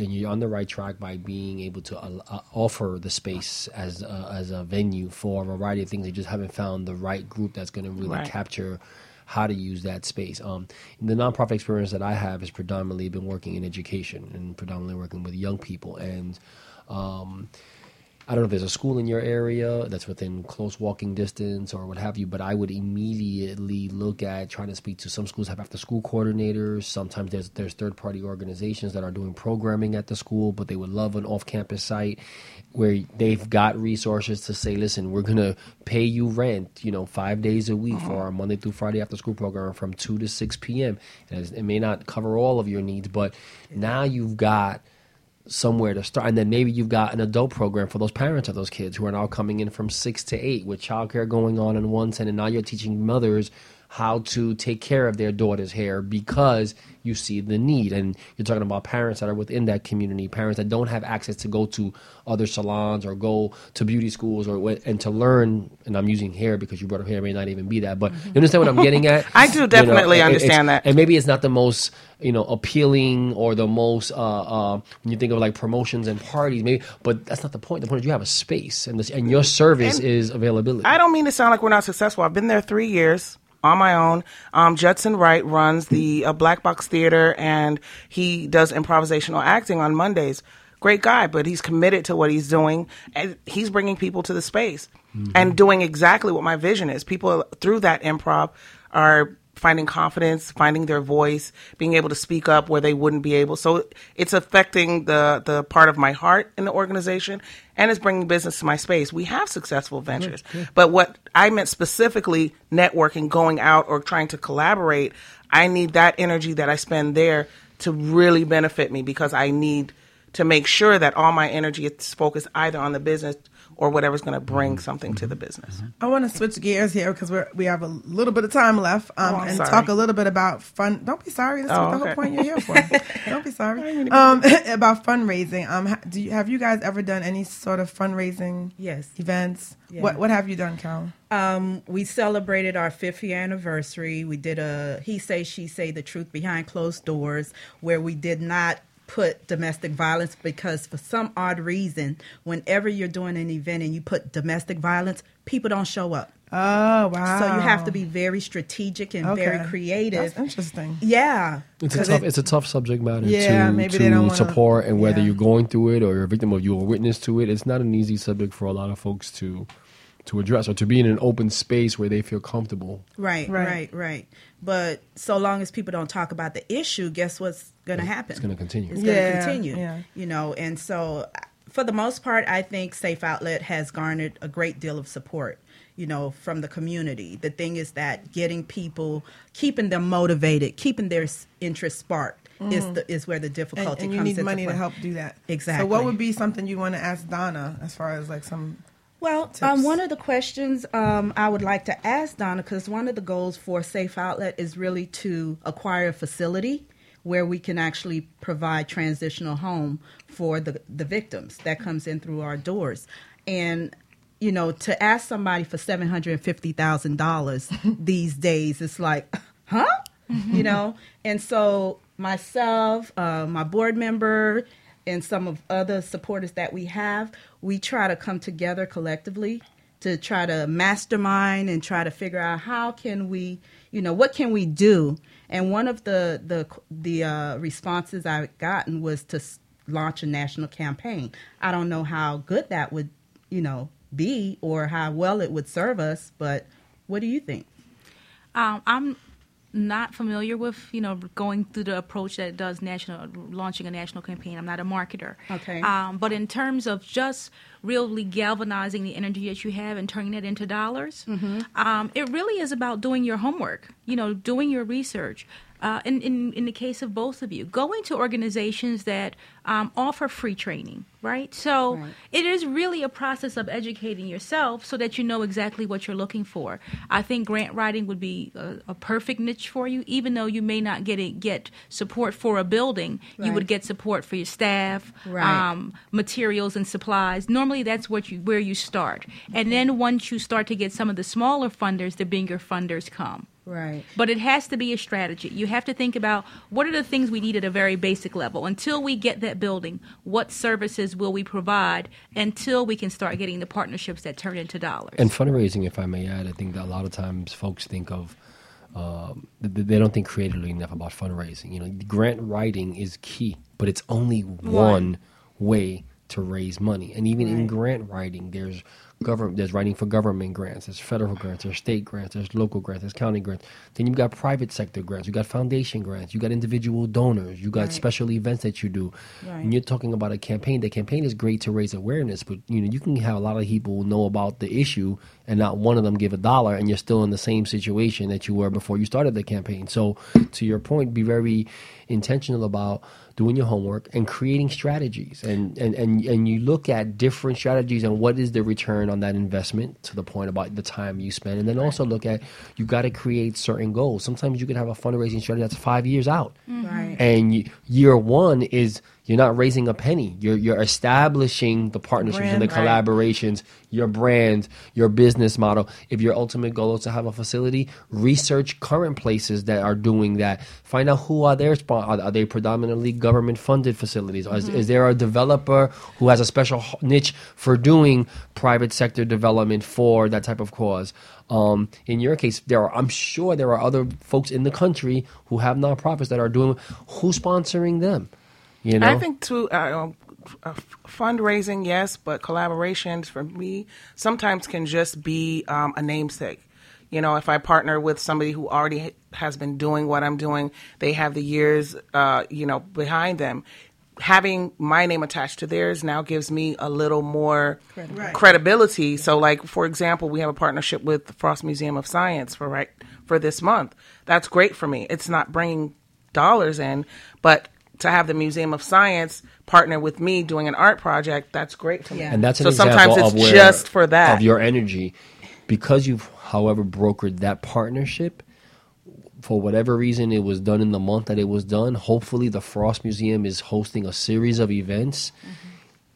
Speaker 3: and you're on the right track by being able to uh, uh, offer the space as a, as a venue for a variety of things. You just haven't found the right group that's going to really
Speaker 9: Right.
Speaker 3: capture how to use that space. Um, the nonprofit experience that I have has predominantly been working in education and predominantly working with young people and. Um, I don't know if there's a school in your area that's within close walking distance or what have you, but I would immediately look at trying to speak to some schools have after school coordinators. Sometimes there's there's third party organizations that are doing programming at the school, but they would love an off campus site where they've got resources to say, listen, we're gonna pay you rent, you know, five days a week for uh-huh. our Monday through Friday after school program from two to six p.m. And it may not cover all of your needs, but now you've got somewhere to start. And then maybe you've got an adult program for those parents of those kids who are now coming in from six to eight with childcare going on in one end. And now you're teaching mothers how to take care of their daughter's hair because you see the need. And you're talking about parents that are within that community, parents that don't have access to go to other salons or go to beauty schools or and to learn. And I'm using hair because you brought up hair, may not even be that, but you understand what I'm getting at.
Speaker 9: I do
Speaker 3: You know,
Speaker 9: definitely understand that.
Speaker 3: And maybe it's not the most you know appealing or the most uh, uh, when you think of like promotions and parties, maybe. But that's not the point. The point is you have a space, and this, and your service
Speaker 9: And
Speaker 3: is availability.
Speaker 9: I don't mean to sound like we're not successful. I've been there three years on my own. Um, Judson Wright runs the uh, Black Box Theater, and he does improvisational acting on Mondays. Great guy, but he's committed to what he's doing, and he's bringing people to the space and doing exactly what my vision is. People through that improv are finding confidence, finding their voice, being able to speak up where they wouldn't be able. So it's affecting the the part of my heart in the organization and it's bringing business to my space. We have successful ventures. But what I meant specifically networking, going out or trying to collaborate, I need that energy that I spend there to really benefit me because I need to make sure that all my energy is focused either on the business or whatever's going to bring something to the business.
Speaker 2: I want to switch gears here because we we have a little bit of time left, um,
Speaker 9: Oh,
Speaker 2: and
Speaker 9: sorry.
Speaker 2: talk a little bit about fun. Don't be sorry. That's
Speaker 9: Oh,
Speaker 2: what the
Speaker 9: okay.
Speaker 2: whole point you're here for. Don't be sorry. Um, about fundraising. Um, do you, have you guys ever done any sort of fundraising?
Speaker 10: Yes.
Speaker 2: Events.
Speaker 10: Yeah.
Speaker 2: What What have you done, Carol?
Speaker 10: Um, we celebrated our fifth year anniversary. We did a he say she say the truth behind closed doors, where we did not put domestic violence because for some odd reason, whenever you're doing an event and you put domestic violence, people don't show up.
Speaker 2: Oh wow!
Speaker 10: So you have to be very strategic and very creative.
Speaker 2: That's interesting.
Speaker 10: Yeah.
Speaker 3: It's a
Speaker 10: 'Cause
Speaker 3: tough.
Speaker 10: it-
Speaker 3: it's a tough subject matter
Speaker 2: Yeah,
Speaker 3: to,
Speaker 2: maybe
Speaker 3: to
Speaker 2: they don't wanna-
Speaker 3: support, and whether
Speaker 2: yeah.
Speaker 3: you're going through it or you're a victim or you're a witness to it, it's not an easy subject for a lot of folks to to address or to be in an open space where they feel comfortable.
Speaker 10: Right,
Speaker 2: Right.
Speaker 10: right, right, But so long as people don't talk about the issue, guess what's going to happen?
Speaker 3: It's going to continue.
Speaker 10: It's going to continue.
Speaker 2: yeah.
Speaker 10: You know, and so for the most part, I think Safe Outlet has garnered a great deal of support. You know, from the community. The thing is that getting people, keeping them motivated, keeping their interest sparked is
Speaker 2: Mhm.
Speaker 10: the is where the
Speaker 2: And,
Speaker 10: difficulty
Speaker 2: and you
Speaker 10: comes
Speaker 2: need
Speaker 10: into
Speaker 2: money to help do that.
Speaker 10: Exactly.
Speaker 2: So, what would be something you want to ask Donna as far as like some?
Speaker 10: Well, um, one of the questions um, I would like to ask Donna, because one of the goals for Safe Outlet is really to acquire a facility where we can actually provide transitional home for the, the victims that comes in through our doors. And, you know, to ask somebody for $750,000 these days, it's like, huh? You know? And so myself, uh, my board member, and some of other supporters that we have, we try to come together collectively to try to mastermind and try to figure out how can we, you know, what can we do. And one of the the the uh, responses I've gotten was to launch a national campaign. I don't know how good that would, you know, be or how well it would serve us, but what do you think?
Speaker 8: Um, I'm not familiar with you know going through the approach that does national launching a national campaign. I'm not a marketer.
Speaker 10: Okay.
Speaker 8: Um, but in terms of just really galvanizing the energy that you have and turning it into dollars, um, it really is about doing your homework. You know, doing your research. Uh, in, in, in the case of both of you, going to organizations that um, offer free training, right? So
Speaker 10: Right.
Speaker 8: it is really a process of educating yourself so that you know exactly what you're looking for. I think grant writing would be a, a perfect niche for you, even though you may not get it, get support for a building. You would get support for your staff,
Speaker 10: Right.
Speaker 8: um, materials and supplies. Normally, that's what you where you start, and then once you start to get some of the smaller funders, the bigger funders come.
Speaker 10: Right.
Speaker 8: But it has to be a strategy. You have to think about what are the things we need at a very basic level. Until we get that building, what services will we provide until we can start getting the partnerships that turn into dollars?
Speaker 3: And fundraising, if I may add, I think that a lot of times folks think of um, th- th- they don't think creatively enough about fundraising. You know, grant writing is key, but it's only one, way to raise money. And even in grant writing, there's government, there's writing for government grants, there's federal grants, there's state grants, there's local grants, there's county grants. Then you've got private sector grants, you got foundation grants, you got individual donors, you got
Speaker 10: Right.
Speaker 3: special events that you do.
Speaker 10: Right.
Speaker 3: And you're talking about a campaign. The campaign is great to raise awareness, but you know you can have a lot of people know about the issue and not one of them give a dollar, and you're still in the same situation that you were before you started the campaign. So, to your point, be very intentional about doing your homework and creating strategies. And, and, and, and you look at different strategies and what is the return on that investment to the point about the time you spend. And then also look at you got to create certain goals. Sometimes you can have a fundraising strategy that's five years out. Mm-hmm.
Speaker 10: Right.
Speaker 3: and you, year one is you're not raising a penny. You're, you're establishing the partnerships and the
Speaker 9: Brand, right.
Speaker 3: collaborations your brand your business model. If your ultimate goal is to have a facility research current places that are doing that. Find out who are their are, they predominantly government funded facilities? Or is, is there a developer who has a special niche for doing private sector development for that type of cause? Um, in your case there are i'm sure there are other folks in the country who have nonprofits that are doing who's sponsoring them you know
Speaker 9: I think too, uh, uh, fundraising, yes, but collaborations for me sometimes can just be um, a namesake. You know, if I partner with somebody who already ha- has been doing what I'm doing, they have the years, uh, you know, behind them. Having my name attached to theirs now gives me a little more
Speaker 2: Right.
Speaker 9: credibility. So, like for example, we have a partnership with the Frost Museum of Science for right for this month. That's great for me. It's not bringing dollars in, but to have the Museum of Science partner with me doing an art project, that's great for me.
Speaker 10: Yeah.
Speaker 3: and that's an
Speaker 9: so
Speaker 3: example
Speaker 9: sometimes it's just for that.
Speaker 3: of your energy because you've however brokered that partnership for whatever reason it was done in the month that it was done hopefully the frost museum is hosting a series of events mm-hmm.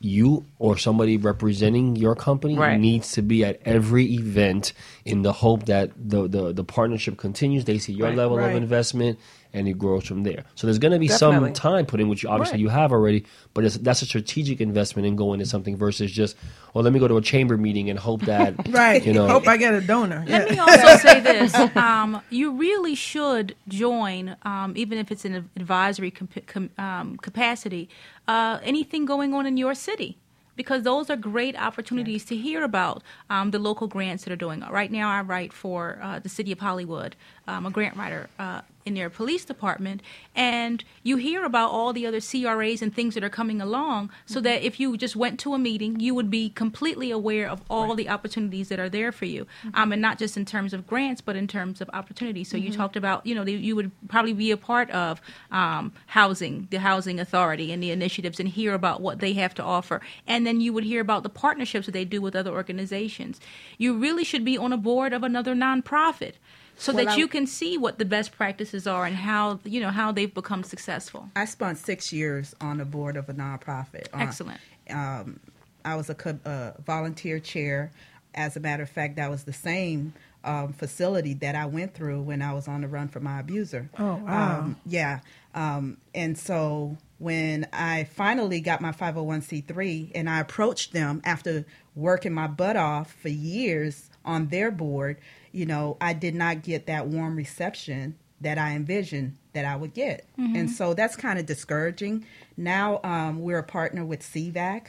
Speaker 3: you or somebody representing your company
Speaker 9: Right.
Speaker 3: needs to be at every event in the hope that the, the, the partnership continues they see your
Speaker 9: Right.
Speaker 3: level
Speaker 2: Right.
Speaker 3: of investment and it grows from there so there's going to be
Speaker 9: Definitely.
Speaker 3: some time put in which obviously
Speaker 9: Right.
Speaker 3: you have already but it's, that's a strategic investment in going to something versus just well let me go to a chamber meeting and hope that
Speaker 2: Right.
Speaker 3: you know
Speaker 2: Hope I get a donor.
Speaker 8: Let
Speaker 2: Yeah.
Speaker 8: me also say this: um, you really should join, um, even if it's in an advisory comp- com- um, capacity, uh, anything going on in your city. Because those are great opportunities to hear about um, the local grants that are doing. Right now, I write for uh, the city of Hollywood. I'm a grant writer uh, in your police department, and you hear about all the other CRAs and things that are coming along. So that if you just went to a meeting, you would be completely aware of all the opportunities that are there for you, um, and not just in terms of grants, but in terms of opportunities. So you talked about, you know, the, you would probably be a part of um, housing, the housing authority, and the initiatives, and hear about what they have to offer, and then you would hear about the partnerships that they do with other organizations. You really should be on a board of another nonprofit. So
Speaker 10: Well,
Speaker 8: that
Speaker 10: I-
Speaker 8: you can see what the best practices are and how you know how they've become successful.
Speaker 10: I spent six years on the board of a nonprofit. Uh,
Speaker 8: Excellent.
Speaker 10: Um, I was a co- uh, volunteer chair. As a matter of fact, that was the same um, facility that I went through when I was on the run for my abuser.
Speaker 2: Oh, wow.
Speaker 10: Um, yeah. Um, and so when I finally got my 501c3 and I approached them after working my butt off for years on their board, you know, I did not get that warm reception that I envisioned that I would get. And so that's kind of discouraging. Now um, we're a partner with CVAC,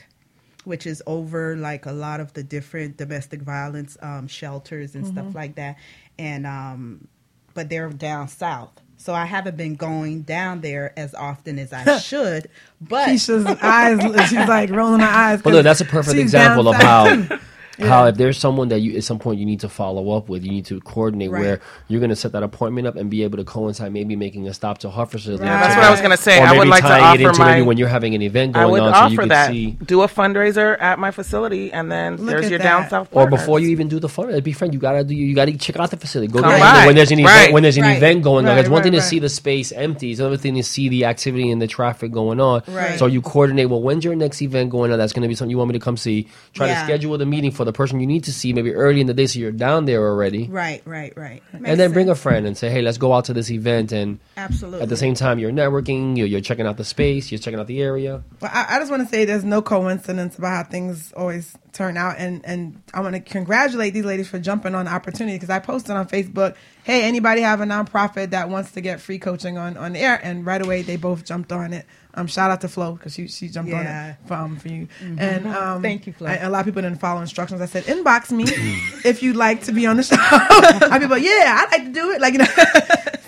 Speaker 10: which is over like a lot of the different domestic violence um, shelters and stuff like that. And um, but they're down south. So I haven't been going down there as often as I should. But
Speaker 2: Keisha's eyes, she's like rolling her eyes.
Speaker 3: Well,
Speaker 2: 'cause
Speaker 3: no, that's a perfect example of how
Speaker 2: south.
Speaker 3: how if there's someone that you at some point you need to follow up with, you need to coordinate
Speaker 10: Right.
Speaker 3: where you're going to set that appointment up and be able to coincide, maybe making a stop to her facility.
Speaker 2: Right.
Speaker 9: That's what I was going to say.
Speaker 3: Or
Speaker 9: I would
Speaker 3: maybe
Speaker 9: like to
Speaker 3: tying it
Speaker 9: offer
Speaker 3: into
Speaker 9: my.
Speaker 3: maybe when you're having an event
Speaker 9: I
Speaker 3: going
Speaker 9: would
Speaker 3: on, so you
Speaker 9: offer
Speaker 3: could
Speaker 9: that.
Speaker 3: see.
Speaker 9: Do a fundraiser at my facility, and then
Speaker 2: Look
Speaker 9: there's your
Speaker 2: that.
Speaker 9: down south.
Speaker 3: Or before you even do the fun, be friend, you gotta do you gotta check out the facility. Go
Speaker 9: Come
Speaker 3: there when there's an event
Speaker 9: Right.
Speaker 3: when there's an
Speaker 10: Right.
Speaker 3: event going on. It's one
Speaker 2: right,
Speaker 3: thing to
Speaker 2: right.
Speaker 3: see the space empty. It's another thing to see the activity and the traffic going on.
Speaker 10: Right.
Speaker 3: So you coordinate. Well, when's your next event going on? That's going to be something you want me to come see. Try to schedule the meeting for the person you need to see maybe early in the day, so you're down there already.
Speaker 10: right, right, right.
Speaker 3: and then bring a friend and say, "Hey, let's go out to this event." And
Speaker 10: Absolutely.
Speaker 3: at the same time, you're networking. You're, you're checking out the space. You're checking out the area.
Speaker 2: Well, I, I just want to say there's no coincidence about how things always turn out, and and I want to congratulate these ladies for jumping on the opportunity because I posted on Facebook, "Hey, anybody have a nonprofit that wants to get free coaching on on the air?" And right away they both jumped on it. Um, shout out to Flo because she she jumped on it for, um, for you. And um,
Speaker 10: Thank you, Flo.
Speaker 2: I- a lot of people didn't follow instructions. I said, "Inbox me if you'd like to be on the show." I people, yeah, I'd like to do it. Like you know.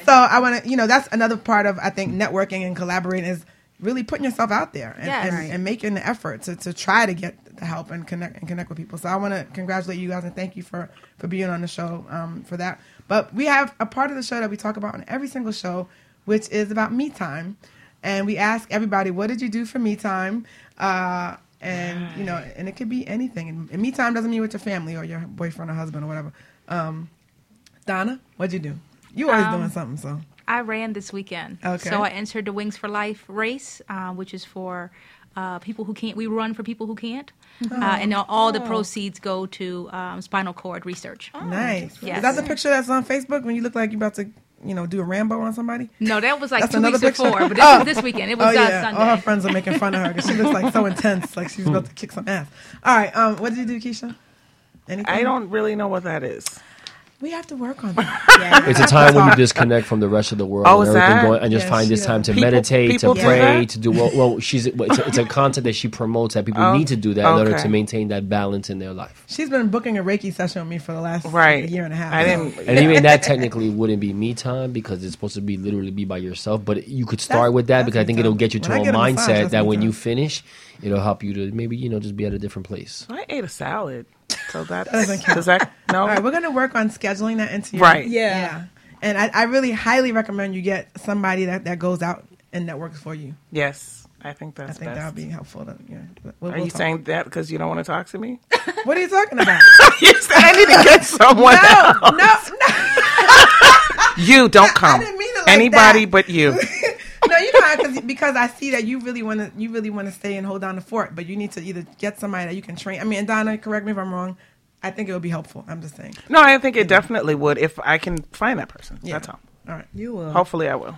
Speaker 2: so I want to, you know, that's another part of I think networking and collaborating is really putting yourself out there and,
Speaker 8: Yes.
Speaker 2: and,
Speaker 8: Right.
Speaker 2: and making the effort to, to try to get the help and connect and connect with people. So I want to congratulate you guys and thank you for for being on the show um, for that. But we have a part of the show that we talk about on every single show, which is about me time. and we ask everybody, "What did you do for me time?" Uh, and you know, and it could be anything. And, and me time doesn't mean with your family or your boyfriend or husband or whatever. Um, Donna, what'd you do? You always
Speaker 8: Um,
Speaker 2: doing something, so
Speaker 8: I ran this weekend.
Speaker 2: Okay.
Speaker 8: So I entered the Wings for Life race, uh, which is for uh, people who can't. We run for people who can't, uh, and all, all the
Speaker 2: Oh.
Speaker 8: proceeds go to um, spinal cord research.
Speaker 2: nice.
Speaker 8: Yes.
Speaker 2: Is that the picture that's on Facebook when you look like you're about to, you know, do a Rambo on somebody?
Speaker 8: No, that was like
Speaker 2: That's
Speaker 8: two
Speaker 2: another
Speaker 8: weeks
Speaker 2: picture?
Speaker 8: before, but this
Speaker 2: Oh.
Speaker 8: was this weekend. It was
Speaker 2: oh,
Speaker 8: uh,
Speaker 2: yeah.
Speaker 8: Sunday.
Speaker 2: All her friends are making fun of her because she looks like so intense, like she's about to kick some ass. All right, um, what did you do, Keisha? Anything?
Speaker 9: I don't really know what that is.
Speaker 2: We have to work on that.
Speaker 3: It's a time when you disconnect from the rest of the world
Speaker 9: Oh,
Speaker 3: and
Speaker 9: is
Speaker 3: everything
Speaker 9: that?
Speaker 3: going, and just
Speaker 2: Yes,
Speaker 3: find this
Speaker 2: yeah.
Speaker 3: time to
Speaker 9: People-
Speaker 3: meditate,
Speaker 9: people
Speaker 3: to pray,
Speaker 9: that?
Speaker 3: to do well. well she's it's a, it's a content that she promotes that people
Speaker 9: Oh,
Speaker 3: need to do that in order to maintain that balance in their life.
Speaker 2: She's been booking a Reiki session with me for the last
Speaker 9: Right.
Speaker 2: year and a half.
Speaker 9: I
Speaker 2: so-
Speaker 9: didn't.
Speaker 3: And even that technically wouldn't be me time because it's supposed to be literally be by yourself. But you could start
Speaker 2: That's-
Speaker 3: with that because I think
Speaker 2: me
Speaker 3: it'll get you to
Speaker 2: When I
Speaker 3: a
Speaker 2: get a massage,
Speaker 3: mindset
Speaker 2: that's
Speaker 3: that when
Speaker 2: time.
Speaker 3: you finish, it'll help you to maybe you know just be at a different place.
Speaker 9: I ate a salad, so that
Speaker 2: doesn't count.
Speaker 9: does that no?
Speaker 2: All right, we're gonna work on scheduling that into your
Speaker 9: Right.
Speaker 10: Yeah. yeah.
Speaker 2: And I, I really highly recommend you get somebody that, that goes out and that works for you.
Speaker 9: Yes, I think that's.
Speaker 2: I
Speaker 9: think
Speaker 2: that would be helpful. To, yeah. We'll-
Speaker 9: Are
Speaker 2: we'll
Speaker 9: you
Speaker 2: talk.
Speaker 9: saying that because you don't want to talk to me?
Speaker 2: What are you talking about?
Speaker 9: you said I need to get someone else.
Speaker 2: no, no,
Speaker 9: You don't come.
Speaker 2: didn't mean it like
Speaker 9: Anybody
Speaker 2: that.
Speaker 9: but you.
Speaker 2: No. You know, because because I see that you really want to you really want to stay and hold down the fort, but you need to either get somebody that you can train. I mean, and Donna, correct me if I'm wrong. I think it would be helpful. I'm just saying.
Speaker 9: No, I think it definitely would if I can find that person.
Speaker 2: Yeah.
Speaker 9: That's all.
Speaker 2: All right.
Speaker 10: You will.
Speaker 9: Hopefully, I will.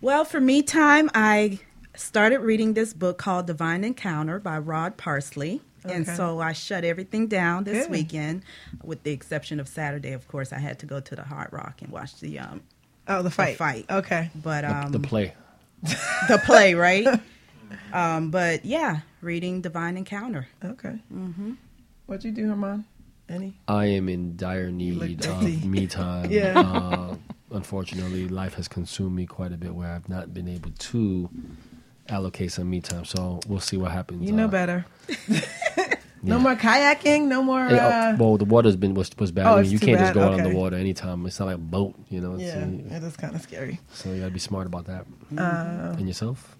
Speaker 10: Well, for me time, I started reading this book called Divine Encounter by Rod Parsley. And so I shut everything down this
Speaker 2: Good.
Speaker 10: weekend, with the exception of Saturday. Of course, I had to go to the Hard Rock and watch the um,
Speaker 2: Oh, the fight.
Speaker 10: fight.
Speaker 2: Okay.
Speaker 10: but um,
Speaker 3: the play.
Speaker 10: The play, right? um, but yeah, reading Divine Encounter.
Speaker 2: Okay. Mm-hmm. What'd you do, Herman? Any?
Speaker 3: I am in dire need of me time.
Speaker 2: Yeah.
Speaker 3: Uh, unfortunately, life has consumed me quite a bit where I've not been able to allocate some me time. So we'll see what happens.
Speaker 2: You know
Speaker 3: Uh,
Speaker 2: better. No more kayaking. No more. Uh,
Speaker 3: oh, well, the water's been was, was bad.
Speaker 2: Oh,
Speaker 3: I mean, you can't just
Speaker 2: bad,
Speaker 3: go out on the water anytime. It's not like a boat, you know. It's,
Speaker 2: yeah,
Speaker 3: uh,
Speaker 2: it is kind of scary.
Speaker 3: so you gotta be smart about that.
Speaker 2: Uh,
Speaker 3: and yourself?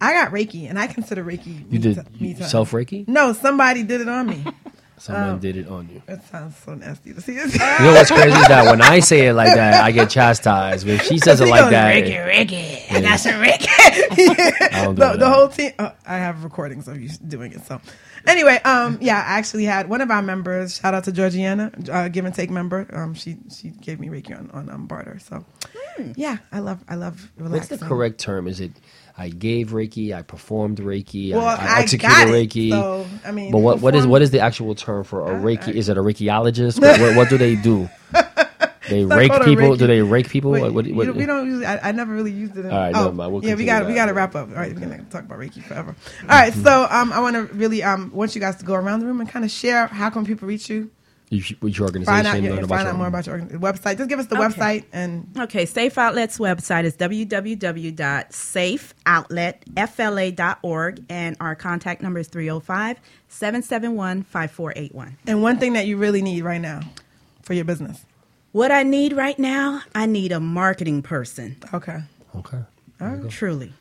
Speaker 2: I got Reiki, and I consider Reiki.
Speaker 3: You did
Speaker 2: time.
Speaker 3: self Reiki?
Speaker 2: No, somebody did it on me.
Speaker 3: Someone
Speaker 2: Um,
Speaker 3: did it on you.
Speaker 2: It sounds so nasty to see this.
Speaker 3: You know what's crazy is that when I say it like that, I get chastised. But if she says it like
Speaker 2: goes,
Speaker 3: that,
Speaker 2: Ricky, Ricky, I
Speaker 3: Yeah.
Speaker 2: got some Ricky.
Speaker 3: I don't do
Speaker 2: the,
Speaker 3: that.
Speaker 2: the whole team. Oh, I have recordings of you doing it. So, anyway, um, yeah, I actually had one of our members. Shout out to Georgiana, uh, give and take member. Um, she she gave me Reiki on on um, barter. So, yeah, I love I love
Speaker 3: what's the correct term? Is it I gave Reiki, I performed Reiki,
Speaker 2: Well,
Speaker 3: I,
Speaker 2: I
Speaker 3: I executed
Speaker 2: got it,
Speaker 3: Reiki.
Speaker 2: so, I mean,
Speaker 3: but what what is what is the actual term for a Reiki? is it a Reikiologist? what, what, what do they do? They
Speaker 2: It's
Speaker 3: rake people?
Speaker 2: Reiki.
Speaker 3: Do they rake people?
Speaker 2: Wait,
Speaker 3: what, what, what-
Speaker 2: we don't use. I, I never really used it. In,
Speaker 3: All right,
Speaker 2: oh,
Speaker 3: never mind. We'll
Speaker 2: yeah, we got we got to wrap up. All right, we're gonna talk about Reiki forever. All right, so um, I want to really um want you guys to go around the room and kind of share how can people reach you,
Speaker 3: you, what's your organization?
Speaker 2: find out your,
Speaker 3: learn about
Speaker 2: find out more about your website. Just give us the
Speaker 10: Okay.
Speaker 2: website and
Speaker 10: Okay, Safe Outlet's website is www.safeoutletfla.org and our contact number is 305 771 5481.
Speaker 2: and one thing that you really need right now for your business.
Speaker 10: What I need right now, I need a marketing person.
Speaker 2: Okay.
Speaker 3: Okay.
Speaker 10: Truly.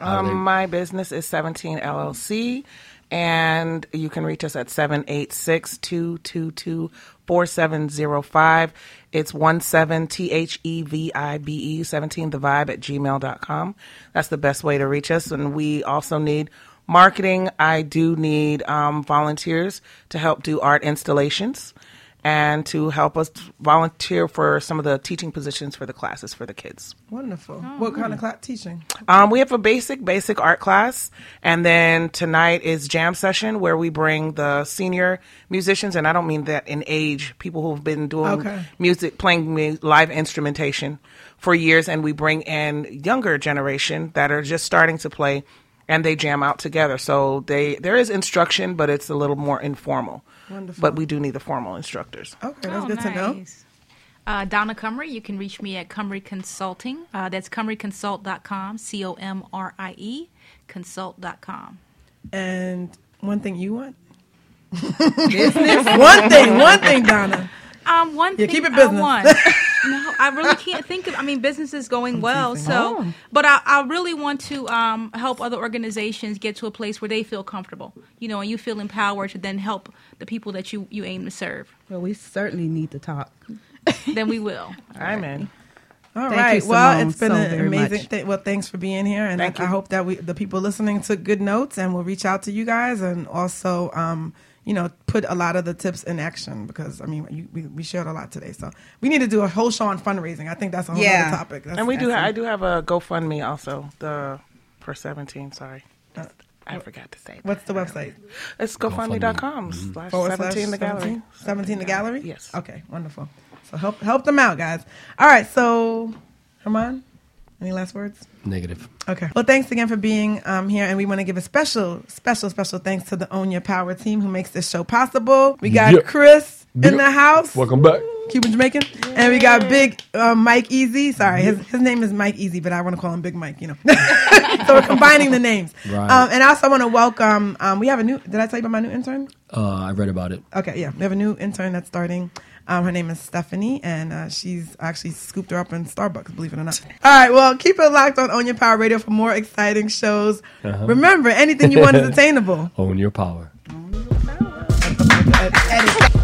Speaker 9: Um, my business is 17 LLC, and you can reach us at 786 222 4705. It's 17 T H E V I B E, 17 the vibe at gmail.com. That's the best way to reach us. And we also need marketing. I do need um, volunteers to help do art installations and to help us volunteer for some of the teaching positions for the classes for the kids.
Speaker 2: Wonderful. what kind of class teaching?
Speaker 9: Um, we have a basic, basic art class, and then tonight is jam session where we bring the senior musicians, and I don't mean that in age, people who've been doing
Speaker 2: Okay.
Speaker 9: music, playing mu- live instrumentation for years, and we bring in younger generation that are just starting to play, and they jam out together. So they there is instruction, but it's a little more informal.
Speaker 2: Wonderful.
Speaker 9: But we do need the formal instructors.
Speaker 2: Okay, that's
Speaker 8: Oh,
Speaker 2: good to know.
Speaker 8: Uh, Donna Comrie, you can reach me at Comrie Consulting. Uh, that's comrieconsult.com, C O M R I E, consult.com.
Speaker 2: And one thing you want? business. one thing. One thing, Donna.
Speaker 8: Um, one
Speaker 2: Yeah,
Speaker 8: thing
Speaker 2: keep it
Speaker 8: I
Speaker 2: business.
Speaker 8: want. No, I really can't think of. I mean, business is going well, so
Speaker 2: Oh.
Speaker 8: but I, I really want to um, help other organizations get to a place where they feel comfortable, you know, and you feel empowered to then help the people that you you aim to serve.
Speaker 10: Well, we certainly need to talk.
Speaker 8: then we will.
Speaker 9: I'm.
Speaker 2: All
Speaker 10: Thank
Speaker 2: right.
Speaker 10: you,
Speaker 2: well, it's been
Speaker 10: so
Speaker 2: an amazing.
Speaker 10: much.
Speaker 2: Th- well, thanks for being here, and I,
Speaker 9: Thank
Speaker 2: I
Speaker 9: you.
Speaker 2: hope that we, the people listening, took good notes, and we'll reach out to you guys, and also, um, you know, put a lot of the tips in action because I mean, you, we, we shared a lot today, so we need to do a whole show on fundraising. I think that's a whole
Speaker 10: Yeah.
Speaker 2: other topic. That's,
Speaker 9: And we do. Ha- I do have a GoFundMe also. The for 17. Sorry,
Speaker 2: Uh,
Speaker 9: I forgot to say.
Speaker 2: What's the website?
Speaker 9: It's GoFundMe.com slash
Speaker 2: Forward slash
Speaker 9: 17 the gallery.
Speaker 2: 17? 17 the gallery?
Speaker 9: Yes.
Speaker 2: Okay, wonderful. So help help them out, guys. All right, so Herman, any last words?
Speaker 3: Negative.
Speaker 2: Okay. Well, thanks again for being um, here, and we want to give a special, special, special thanks to the Own Your Power team who makes this show possible. We got. Chris in the house,
Speaker 3: Welcome back.
Speaker 2: Cuban Jamaican, and we got Big uh, Mike Easy. Sorry, his his name is Mike Easy, but I want to call him Big Mike. You know, so we're combining the names.
Speaker 3: Right.
Speaker 2: Um, and I also want to welcome. Um, we have a new. Did I tell you about my new intern?
Speaker 3: Uh, I read about it.
Speaker 2: Okay, yeah, we have a new intern that's starting. Um, her name is Stephanie, and uh, she's actually scooped her up in Starbucks, believe it or not. All right, well, keep it locked on Own Your Power Radio for more exciting shows.
Speaker 3: Uh-huh.
Speaker 2: Remember, anything you want is attainable.
Speaker 3: Own your power.
Speaker 2: Edit